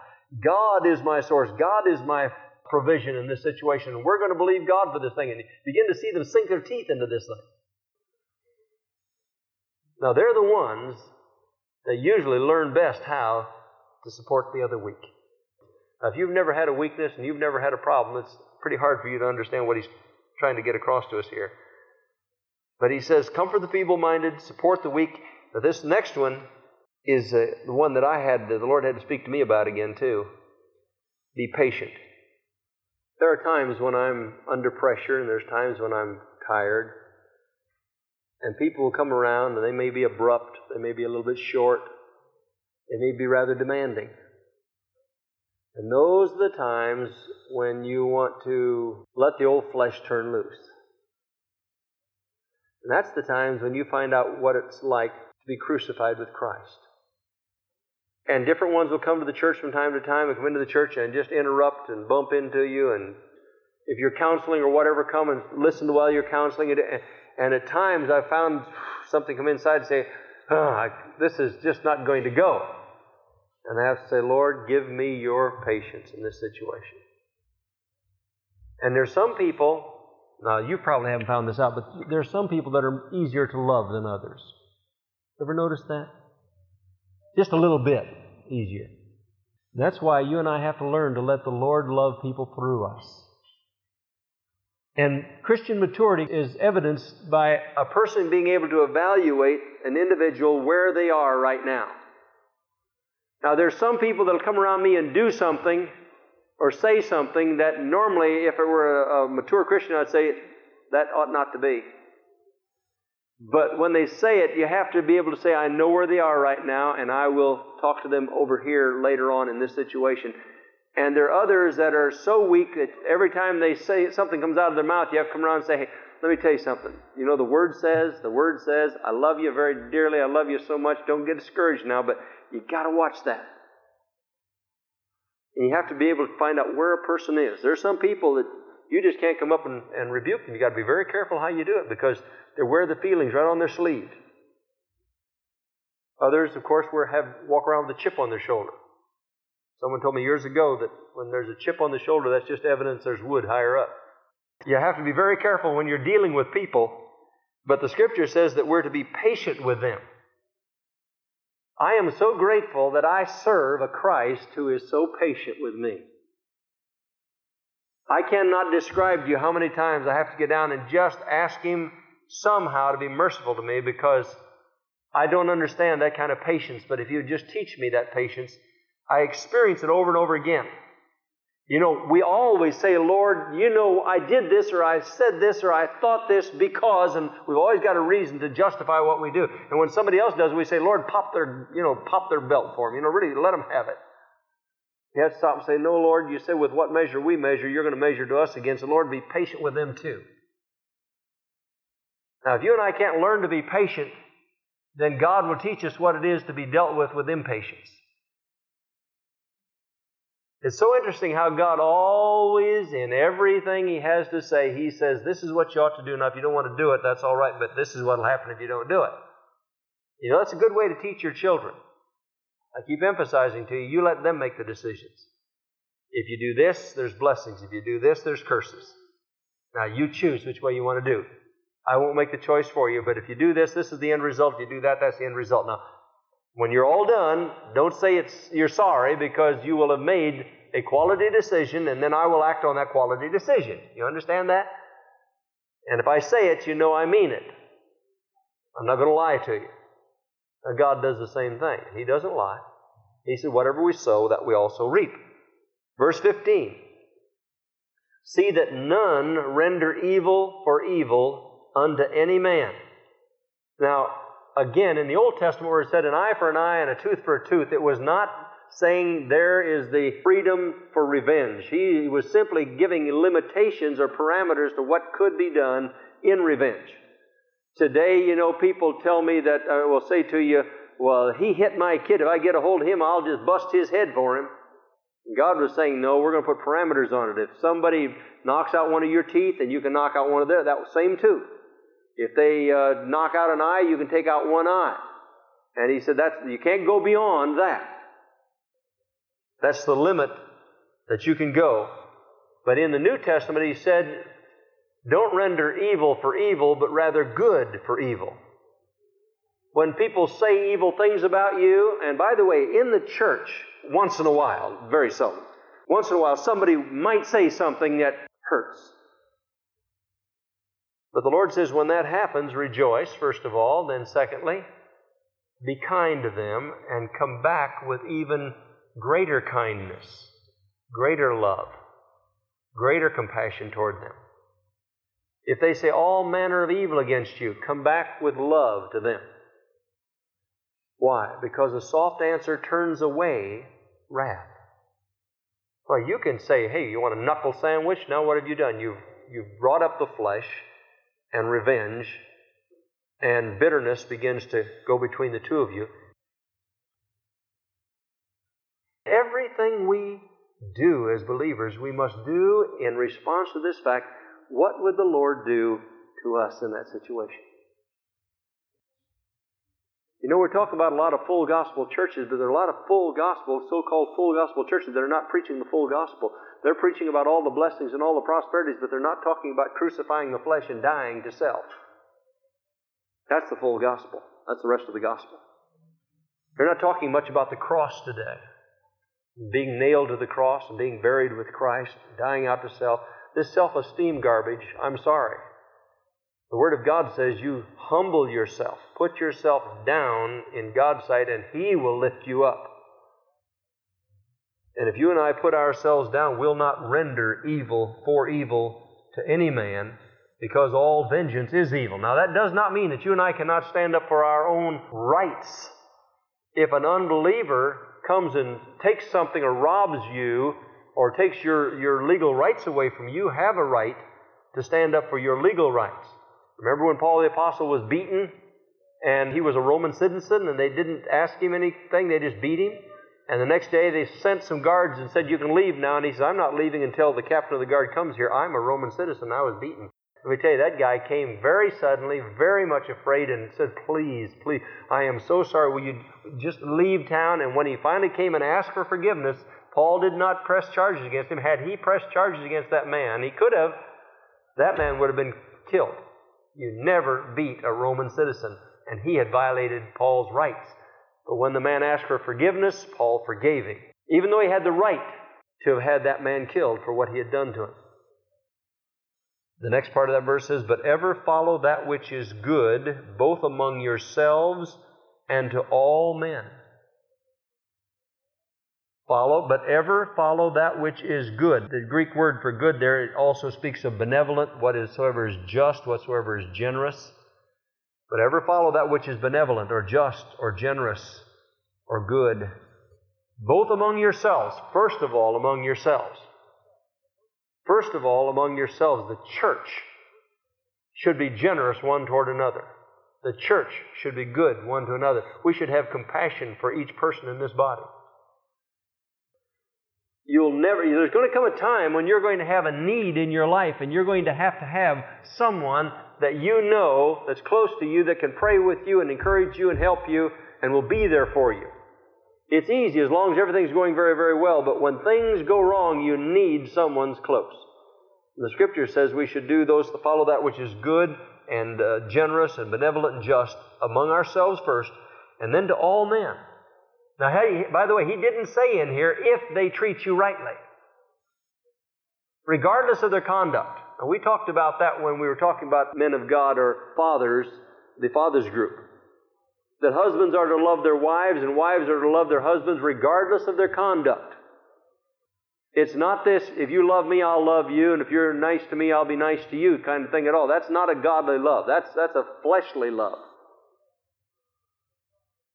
God is my source. God is my provision in this situation. And we're going to believe God for this thing and begin to see them sink their teeth into this thing. Now, they're the ones that usually learn best how to support the other weak. Now, if you've never had a weakness and you've never had a problem, it's pretty hard for you to understand what he's trying to get across to us here. But he says, comfort the feeble minded, support the weak. Now, this next one is uh, the one that I had, that the Lord had to speak to me about again, too. Be patient. There are times when I'm under pressure, and there's times when I'm tired. And people will come around, and they may be abrupt, they may be a little bit short, they may be rather demanding. And those are the times when you want to let the old flesh turn loose. And that's the times when you find out what it's like to be crucified with Christ. And different ones will come to the church from time to time and come into the church and just interrupt and bump into you. And if you're counseling or whatever, come and listen while you're counseling. And at times I've found something come inside and say, oh, this is just not going to go. And I have to say, Lord, give me your patience in this situation. And there's some people now, you probably haven't found this out, but there are some people that are easier to love than others. Ever notice that? Just a little bit easier. That's why you and I have to learn to let the Lord love people through us. And Christian maturity is evidenced by a person being able to evaluate an individual where they are right now. Now, there's some people that'll come around me and do something or say something that normally, if it were a, a mature Christian, I'd say that ought not to be. But when they say it, you have to be able to say, I know where they are right now, and I will talk to them over here later on in this situation. And there are others that are so weak that every time they say something comes out of their mouth, you have to come around and say, Hey, let me tell you something. You know, the Word says, the Word says, I love you very dearly. I love you so much. Don't get discouraged now, but you got to watch that. And you have to be able to find out where a person is. There are some people that you just can't come up and, and rebuke them. You've got to be very careful how you do it because they wear the feelings right on their sleeve. Others, of course, wear, have, walk around with a chip on their shoulder. Someone told me years ago that when there's a chip on the shoulder, that's just evidence there's wood higher up. You have to be very careful when you're dealing with people, but the scripture says that we're to be patient with them. I am so grateful that I serve a Christ who is so patient with me. I cannot describe to you how many times I have to get down and just ask Him somehow to be merciful to me because I don't understand that kind of patience. But if you just teach me that patience, I experience it over and over again. You know, we always say, Lord, you know, I did this or I said this or I thought this because, and we've always got a reason to justify what we do. And when somebody else does, we say, Lord, pop their, you know, pop their belt for them. You know, really let them have it. You have to stop and say, No, Lord, you said with what measure we measure, you're going to measure to us against. And Lord, be patient with them too. Now, if you and I can't learn to be patient, then God will teach us what it is to be dealt with with impatience. It's so interesting how God always, in everything He has to say, He says, This is what you ought to do. Now, if you don't want to do it, that's all right, but this is what will happen if you don't do it. You know, that's a good way to teach your children. I keep emphasizing to you, you let them make the decisions. If you do this, there's blessings. If you do this, there's curses. Now, you choose which way you want to do. I won't make the choice for you, but if you do this, this is the end result. If you do that, that's the end result. Now, when you're all done, don't say it's you're sorry because you will have made a quality decision and then I will act on that quality decision. You understand that? And if I say it, you know I mean it. I'm not going to lie to you. Now, God does the same thing. He doesn't lie. He said, Whatever we sow, that we also reap. Verse 15 See that none render evil for evil unto any man. Now, again, in the Old Testament where it said an eye for an eye and a tooth for a tooth, it was not saying there is the freedom for revenge. He was simply giving limitations or parameters to what could be done in revenge. Today, you know, people tell me that, I uh, will say to you, well, he hit my kid. If I get a hold of him, I'll just bust his head for him. God was saying, no, we're going to put parameters on it. If somebody knocks out one of your teeth and you can knock out one of theirs, that was same tooth. If they uh, knock out an eye, you can take out one eye. And he said, that's, you can't go beyond that. That's the limit that you can go. But in the New Testament, he said, don't render evil for evil, but rather good for evil. When people say evil things about you, and by the way, in the church, once in a while, very seldom, once in a while, somebody might say something that hurts. But the Lord says, when that happens, rejoice, first of all. Then, secondly, be kind to them and come back with even greater kindness, greater love, greater compassion toward them. If they say all manner of evil against you, come back with love to them. Why? Because a soft answer turns away wrath. Well, you can say, hey, you want a knuckle sandwich? Now what have you done? You've, you've brought up the flesh and revenge, and bitterness begins to go between the two of you. Everything we do as believers, we must do in response to this fact what would the Lord do to us in that situation? You know, we're talking about a lot of full gospel churches, but there are a lot of full gospel, so called full gospel churches that are not preaching the full gospel. They're preaching about all the blessings and all the prosperities, but they're not talking about crucifying the flesh and dying to self. That's the full gospel. That's the rest of the gospel. They're not talking much about the cross today. Being nailed to the cross and being buried with Christ, dying out to self. This self esteem garbage, I'm sorry. The Word of God says you humble yourself, put yourself down in God's sight, and He will lift you up. And if you and I put ourselves down, we'll not render evil for evil to any man, because all vengeance is evil. Now, that does not mean that you and I cannot stand up for our own rights. If an unbeliever comes and takes something or robs you or takes your, your legal rights away from you, have a right to stand up for your legal rights. Remember when Paul the Apostle was beaten and he was a Roman citizen and they didn't ask him anything, they just beat him? And the next day they sent some guards and said, You can leave now. And he said, I'm not leaving until the captain of the guard comes here. I'm a Roman citizen. I was beaten. Let me tell you, that guy came very suddenly, very much afraid, and said, Please, please, I am so sorry. Will you just leave town? And when he finally came and asked for forgiveness, Paul did not press charges against him. Had he pressed charges against that man, he could have, that man would have been killed. You never beat a Roman citizen, and he had violated Paul's rights. But when the man asked for forgiveness, Paul forgave him, even though he had the right to have had that man killed for what he had done to him. The next part of that verse says, But ever follow that which is good, both among yourselves and to all men. Follow, but ever follow that which is good. The Greek word for good there it also speaks of benevolent, whatsoever is just, whatsoever is generous. But ever follow that which is benevolent or just or generous or good, both among yourselves, first of all, among yourselves. First of all, among yourselves, the church should be generous one toward another. The church should be good one to another. We should have compassion for each person in this body. You'll never, there's going to come a time when you're going to have a need in your life and you're going to have to have someone that you know that's close to you that can pray with you and encourage you and help you and will be there for you. It's easy as long as everything's going very, very well, but when things go wrong, you need someone's close. The scripture says we should do those to follow that which is good and uh, generous and benevolent and just among ourselves first, and then to all men. Now, hey, by the way, he didn't say in here if they treat you rightly, regardless of their conduct. And we talked about that when we were talking about men of God or fathers, the fathers group. That husbands are to love their wives and wives are to love their husbands regardless of their conduct. It's not this, if you love me, I'll love you, and if you're nice to me, I'll be nice to you kind of thing at all. That's not a godly love. That's, that's a fleshly love.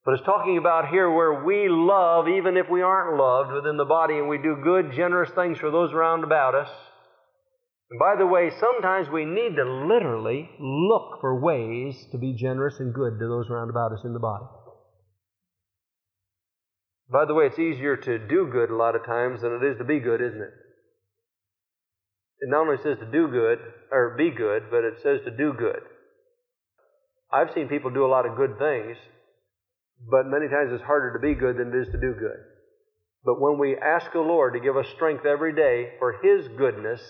But it's talking about here where we love even if we aren't loved within the body and we do good, generous things for those around about us. And by the way, sometimes we need to literally look for ways to be generous and good to those around about us in the body. By the way, it's easier to do good a lot of times than it is to be good, isn't it? It not only says to do good, or be good, but it says to do good. I've seen people do a lot of good things, but many times it's harder to be good than it is to do good. But when we ask the Lord to give us strength every day for His goodness,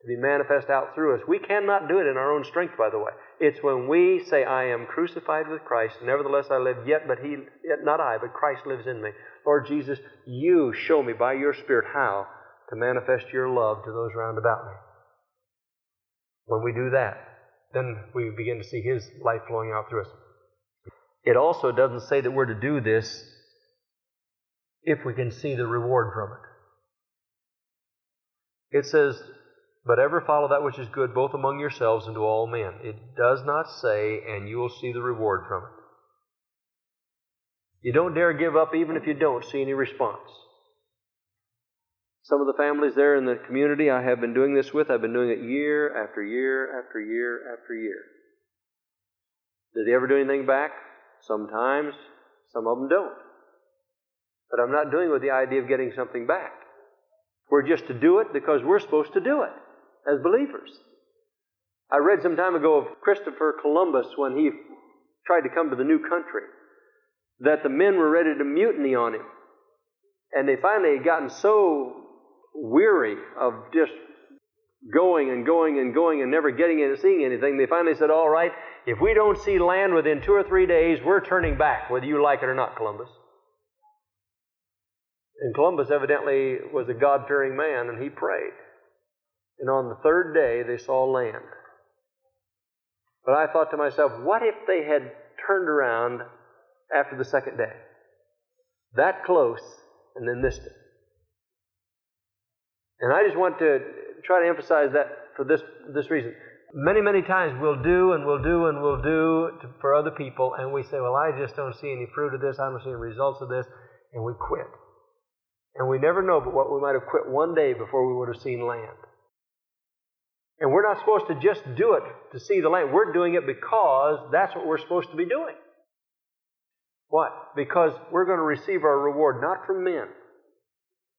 to be manifest out through us. We cannot do it in our own strength, by the way. It's when we say, I am crucified with Christ, nevertheless I live, yet but he yet not I, but Christ lives in me. Lord Jesus, you show me by your Spirit how to manifest your love to those round about me. When we do that, then we begin to see his life flowing out through us. It also doesn't say that we're to do this if we can see the reward from it. It says but ever follow that which is good both among yourselves and to all men. It does not say, and you will see the reward from it. You don't dare give up even if you don't see any response. Some of the families there in the community I have been doing this with, I've been doing it year after year after year after year. Did they ever do anything back? Sometimes. Some of them don't. But I'm not doing it with the idea of getting something back. We're just to do it because we're supposed to do it as believers. I read some time ago of Christopher Columbus when he tried to come to the new country, that the men were ready to mutiny on him. And they finally had gotten so weary of just going and going and going and never getting and seeing anything, they finally said, All right, if we don't see land within two or three days, we're turning back, whether you like it or not, Columbus. And Columbus evidently was a God fearing man, and he prayed. And on the third day, they saw land. But I thought to myself, what if they had turned around after the second day? That close, and then missed it. And I just want to try to emphasize that for this, this reason. Many, many times we'll do and we'll do and we'll do to, for other people, and we say, Well, I just don't see any fruit of this, I don't see any results of this, and we quit. And we never know but what we might have quit one day before we would have seen land. And we're not supposed to just do it to see the land. We're doing it because that's what we're supposed to be doing. What? Because we're going to receive our reward not from men.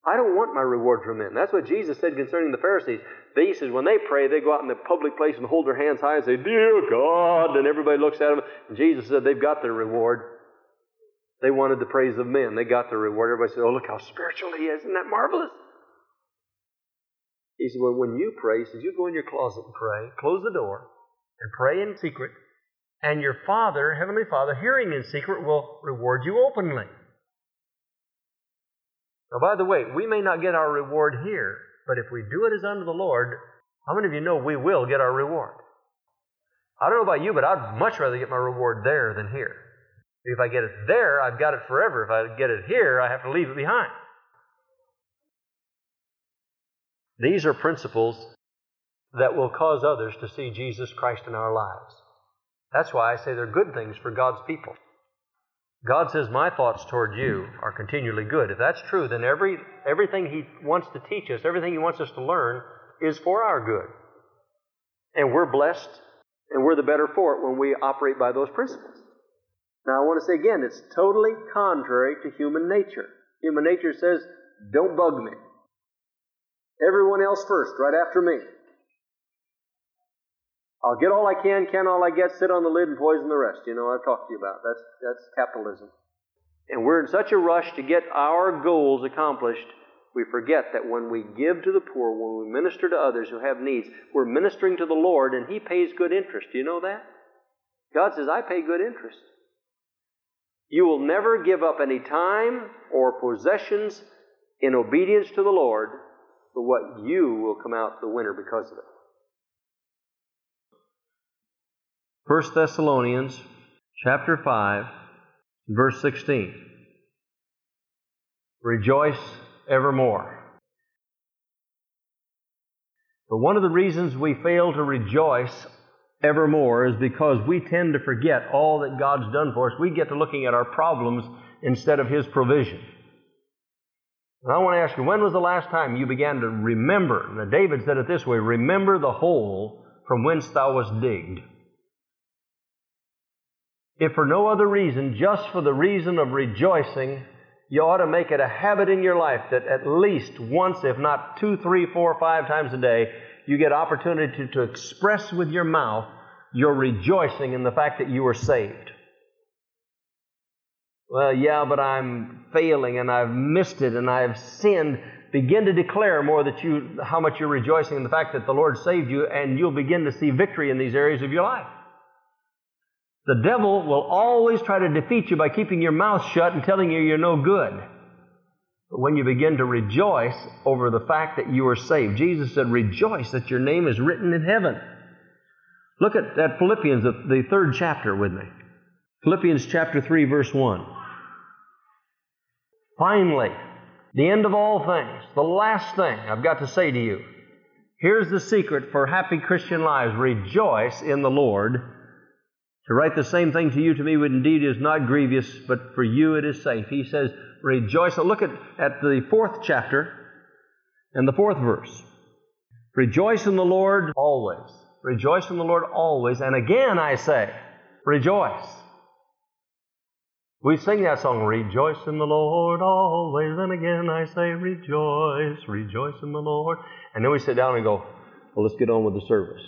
I don't want my reward from men. That's what Jesus said concerning the Pharisees. He says when they pray, they go out in the public place and hold their hands high and say, Dear God, and everybody looks at them. And Jesus said they've got their reward. They wanted the praise of men. They got their reward. Everybody said, Oh, look how spiritual he is. Isn't that marvelous? He said, Well, when you pray, he says, You go in your closet and pray, close the door, and pray in secret, and your Father, Heavenly Father, hearing in secret, will reward you openly. Now, by the way, we may not get our reward here, but if we do it as unto the Lord, how many of you know we will get our reward? I don't know about you, but I'd much rather get my reward there than here. If I get it there, I've got it forever. If I get it here, I have to leave it behind. These are principles that will cause others to see Jesus Christ in our lives. That's why I say they're good things for God's people. God says, My thoughts toward you are continually good. If that's true, then every, everything He wants to teach us, everything He wants us to learn, is for our good. And we're blessed and we're the better for it when we operate by those principles. Now, I want to say again, it's totally contrary to human nature. Human nature says, Don't bug me. Everyone else first, right after me. I'll get all I can, can all I get, sit on the lid and poison the rest. You know, I've talked to you about. That's, that's capitalism. And we're in such a rush to get our goals accomplished, we forget that when we give to the poor, when we minister to others who have needs, we're ministering to the Lord and He pays good interest. Do you know that? God says, I pay good interest. You will never give up any time or possessions in obedience to the Lord but what you will come out the winner because of it. 1 Thessalonians chapter 5 verse 16 Rejoice evermore. But one of the reasons we fail to rejoice evermore is because we tend to forget all that God's done for us. We get to looking at our problems instead of His provision. And I want to ask you, when was the last time you began to remember? Now, David said it this way Remember the hole from whence thou wast digged. If for no other reason, just for the reason of rejoicing, you ought to make it a habit in your life that at least once, if not two, three, four, five times a day, you get opportunity to, to express with your mouth your rejoicing in the fact that you were saved. Well, yeah, but I'm failing and I've missed it and I've sinned. Begin to declare more that you, how much you're rejoicing in the fact that the Lord saved you, and you'll begin to see victory in these areas of your life. The devil will always try to defeat you by keeping your mouth shut and telling you you're no good. But when you begin to rejoice over the fact that you are saved, Jesus said, Rejoice that your name is written in heaven. Look at, at Philippians, the, the third chapter, with me. Philippians chapter 3, verse 1. Finally, the end of all things, the last thing I've got to say to you. Here's the secret for happy Christian lives rejoice in the Lord. To write the same thing to you to me would indeed is not grievous, but for you it is safe. He says, rejoice. Look at, at the fourth chapter and the fourth verse. Rejoice in the Lord always. Rejoice in the Lord always. And again I say, rejoice. We sing that song, Rejoice in the Lord always, and again I say, Rejoice, rejoice in the Lord. And then we sit down and go, Well, let's get on with the service.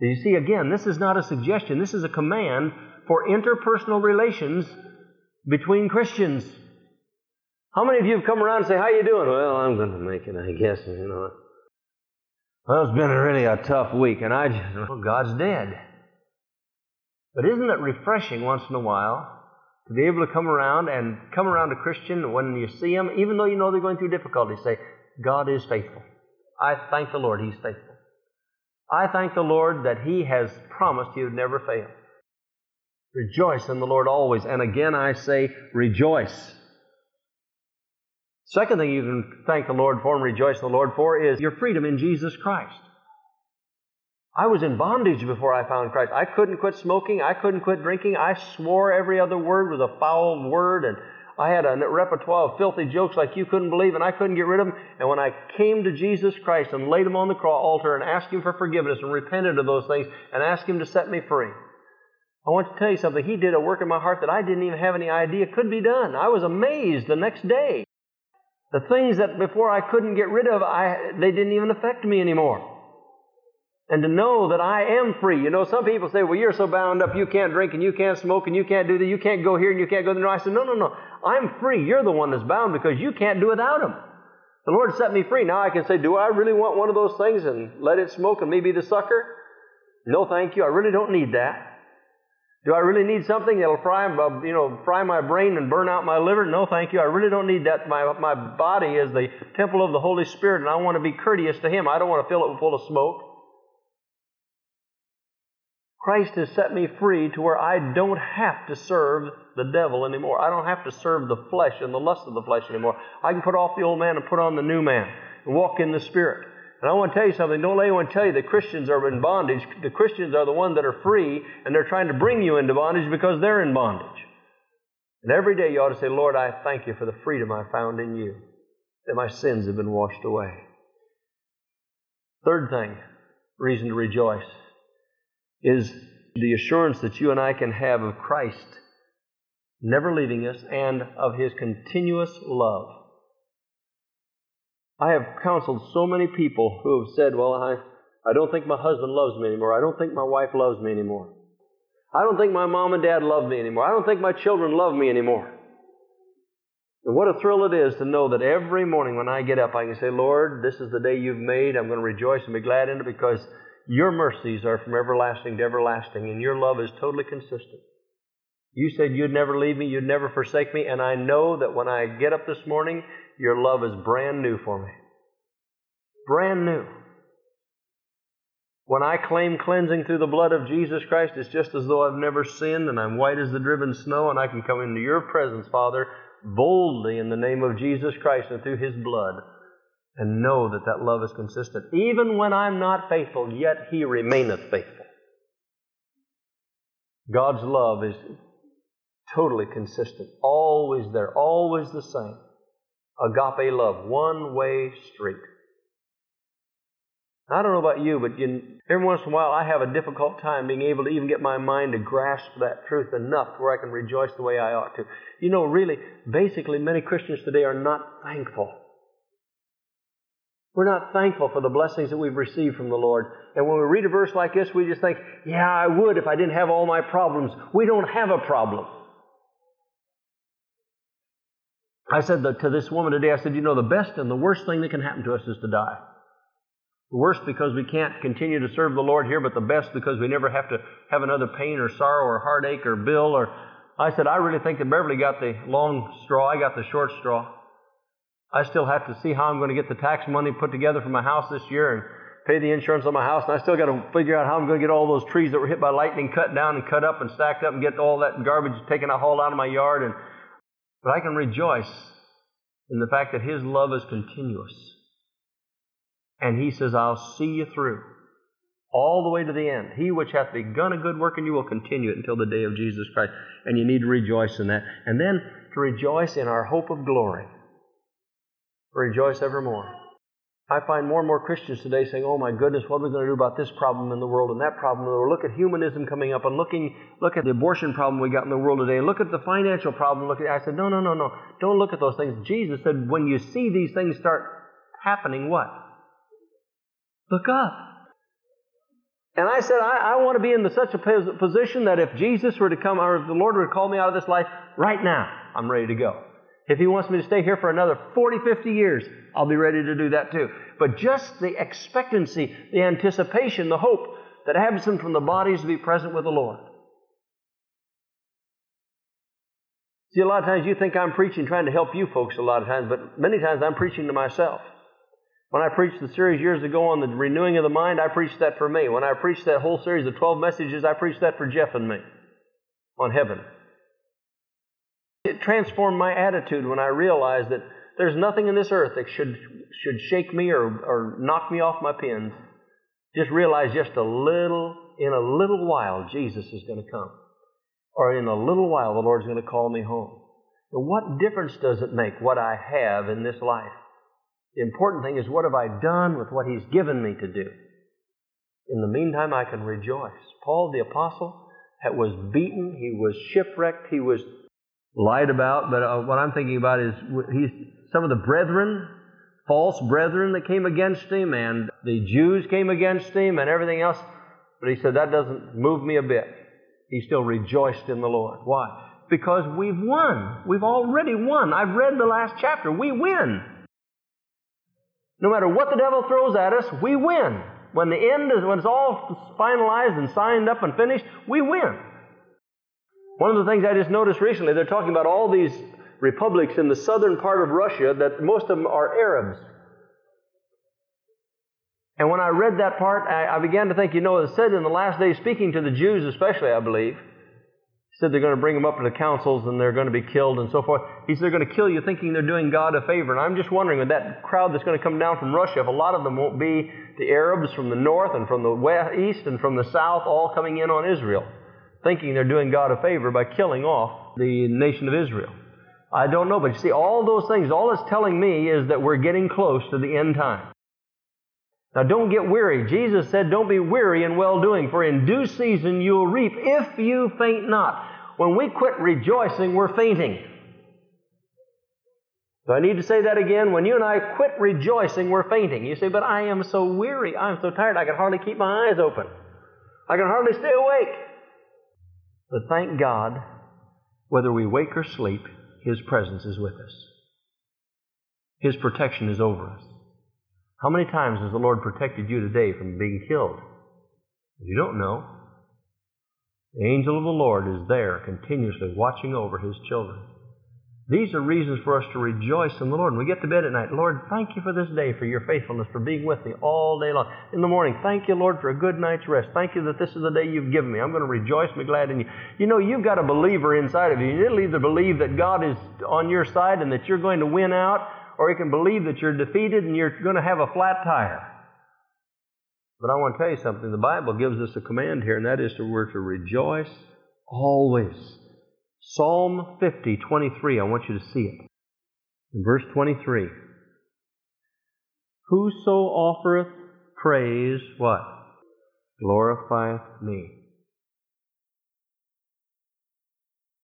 You see, again, this is not a suggestion, this is a command for interpersonal relations between Christians. How many of you have come around and say, How you doing? Well, I'm going to make it, I guess, you know. Well, it's been really a tough week, and I just, well, God's dead. But isn't it refreshing once in a while to be able to come around and come around a Christian when you see them, even though you know they're going through difficulty, say, God is faithful. I thank the Lord He's faithful. I thank the Lord that He has promised He would never fail. Rejoice in the Lord always. And again I say, rejoice. Second thing you can thank the Lord for and rejoice the Lord for is your freedom in Jesus Christ. I was in bondage before I found Christ. I couldn't quit smoking. I couldn't quit drinking. I swore every other word was a foul word, and I had a repertoire of filthy jokes like you couldn't believe, and I couldn't get rid of them. And when I came to Jesus Christ and laid him on the altar and asked him for forgiveness and repented of those things and asked him to set me free, I want to tell you something. He did a work in my heart that I didn't even have any idea could be done. I was amazed the next day. The things that before I couldn't get rid of, I, they didn't even affect me anymore. And to know that I am free. You know, some people say, well, you're so bound up, you can't drink and you can't smoke and you can't do that, you can't go here and you can't go there. I said, no, no, no. I'm free. You're the one that's bound because you can't do without Him. The Lord set me free. Now I can say, do I really want one of those things and let it smoke and me be the sucker? No, thank you. I really don't need that. Do I really need something that'll fry, uh, you know, fry my brain and burn out my liver? No, thank you. I really don't need that. My, my body is the temple of the Holy Spirit, and I want to be courteous to Him. I don't want to fill it full of smoke. Christ has set me free to where I don't have to serve the devil anymore. I don't have to serve the flesh and the lust of the flesh anymore. I can put off the old man and put on the new man and walk in the Spirit. And I want to tell you something. Don't let anyone tell you that Christians are in bondage. The Christians are the ones that are free, and they're trying to bring you into bondage because they're in bondage. And every day you ought to say, Lord, I thank you for the freedom I found in you, that my sins have been washed away. Third thing, reason to rejoice, is the assurance that you and I can have of Christ never leaving us and of His continuous love. I have counseled so many people who have said, Well, I, I don't think my husband loves me anymore. I don't think my wife loves me anymore. I don't think my mom and dad love me anymore. I don't think my children love me anymore. And what a thrill it is to know that every morning when I get up, I can say, Lord, this is the day you've made. I'm going to rejoice and be glad in it because your mercies are from everlasting to everlasting, and your love is totally consistent. You said you'd never leave me, you'd never forsake me, and I know that when I get up this morning, your love is brand new for me. Brand new. When I claim cleansing through the blood of Jesus Christ, it's just as though I've never sinned and I'm white as the driven snow, and I can come into your presence, Father, boldly in the name of Jesus Christ and through His blood, and know that that love is consistent. Even when I'm not faithful, yet He remaineth faithful. God's love is totally consistent, always there, always the same agape love, one way street. I don't know about you, but you, every once in a while I have a difficult time being able to even get my mind to grasp that truth enough where I can rejoice the way I ought to. You know, really, basically, many Christians today are not thankful. We're not thankful for the blessings that we've received from the Lord. And when we read a verse like this, we just think, yeah, I would if I didn't have all my problems. We don't have a problem. I said to this woman today, I said, you know, the best and the worst thing that can happen to us is to die. The worst because we can't continue to serve the Lord here, but the best because we never have to have another pain or sorrow or heartache or bill or. I said, I really think that Beverly got the long straw. I got the short straw. I still have to see how I'm going to get the tax money put together for my house this year and pay the insurance on my house. And I still got to figure out how I'm going to get all those trees that were hit by lightning cut down and cut up and stacked up and get all that garbage taken out, hauled out of my yard and but I can rejoice in the fact that His love is continuous. And He says, I'll see you through all the way to the end. He which hath begun a good work in you will continue it until the day of Jesus Christ. And you need to rejoice in that. And then to rejoice in our hope of glory. Rejoice evermore. I find more and more Christians today saying, "Oh my goodness, what are we going to do about this problem in the world and that problem in the world? Look at humanism coming up, and looking, look at the abortion problem we got in the world today, and look at the financial problem. Look at." I said, "No, no, no, no! Don't look at those things." Jesus said, "When you see these things start happening, what? Look up." And I said, I, I want to be in such a position that if Jesus were to come, or if the Lord were to call me out of this life right now, I'm ready to go. If He wants me to stay here for another 40, 50 years, I'll be ready to do that too. But just the expectancy, the anticipation, the hope that absent from the bodies to be present with the Lord. See, a lot of times you think I'm preaching trying to help you folks a lot of times, but many times I'm preaching to myself. When I preached the series years ago on the renewing of the mind, I preached that for me. When I preached that whole series of 12 messages, I preached that for Jeff and me on heaven. It transformed my attitude when I realized that there's nothing in this earth that should, should shake me or, or knock me off my pins. Just realize just a little, in a little while, Jesus is going to come. Or in a little while, the Lord's going to call me home. But what difference does it make what I have in this life? The important thing is what have I done with what He's given me to do? In the meantime, I can rejoice. Paul the Apostle was beaten, he was shipwrecked, he was lied about. But uh, what I'm thinking about is he's, some of the brethren, false brethren that came against him, and the Jews came against him, and everything else. But he said, That doesn't move me a bit. He still rejoiced in the Lord. Why? Because we've won. We've already won. I've read the last chapter. We win. No matter what the devil throws at us, we win. When the end is, when it's all finalized and signed up and finished, we win. One of the things I just noticed recently, they're talking about all these republics in the southern part of Russia that most of them are Arabs. And when I read that part, I, I began to think, you know, it said in the last days, speaking to the Jews especially, I believe, said they're going to bring them up to the councils and they're going to be killed and so forth. He said they're going to kill you thinking they're doing God a favor. And I'm just wondering, with that crowd that's going to come down from Russia, if a lot of them won't be the Arabs from the north and from the west, east and from the south all coming in on Israel, thinking they're doing God a favor by killing off the nation of Israel. I don't know, but you see, all those things, all it's telling me is that we're getting close to the end time. Now don't get weary. Jesus said, Don't be weary in well doing, for in due season you'll reap if you faint not. When we quit rejoicing, we're fainting. Do I need to say that again? When you and I quit rejoicing, we're fainting. You say, But I am so weary. I'm so tired. I can hardly keep my eyes open. I can hardly stay awake. But thank God, whether we wake or sleep, His presence is with us. His protection is over us. How many times has the Lord protected you today from being killed? You don't know. The angel of the Lord is there continuously watching over his children. These are reasons for us to rejoice in the Lord. When we get to bed at night, Lord, thank you for this day, for your faithfulness, for being with me all day long. In the morning, thank you, Lord, for a good night's rest. Thank you that this is the day you've given me. I'm going to rejoice and be glad in you. You know, you've got a believer inside of you. You'll either believe that God is on your side and that you're going to win out, or you can believe that you're defeated and you're going to have a flat tire. But I want to tell you something. The Bible gives us a command here, and that is to we're to rejoice always. Psalm 50, 23. I want you to see it. In verse 23. Whoso offereth praise, what? Glorifieth me.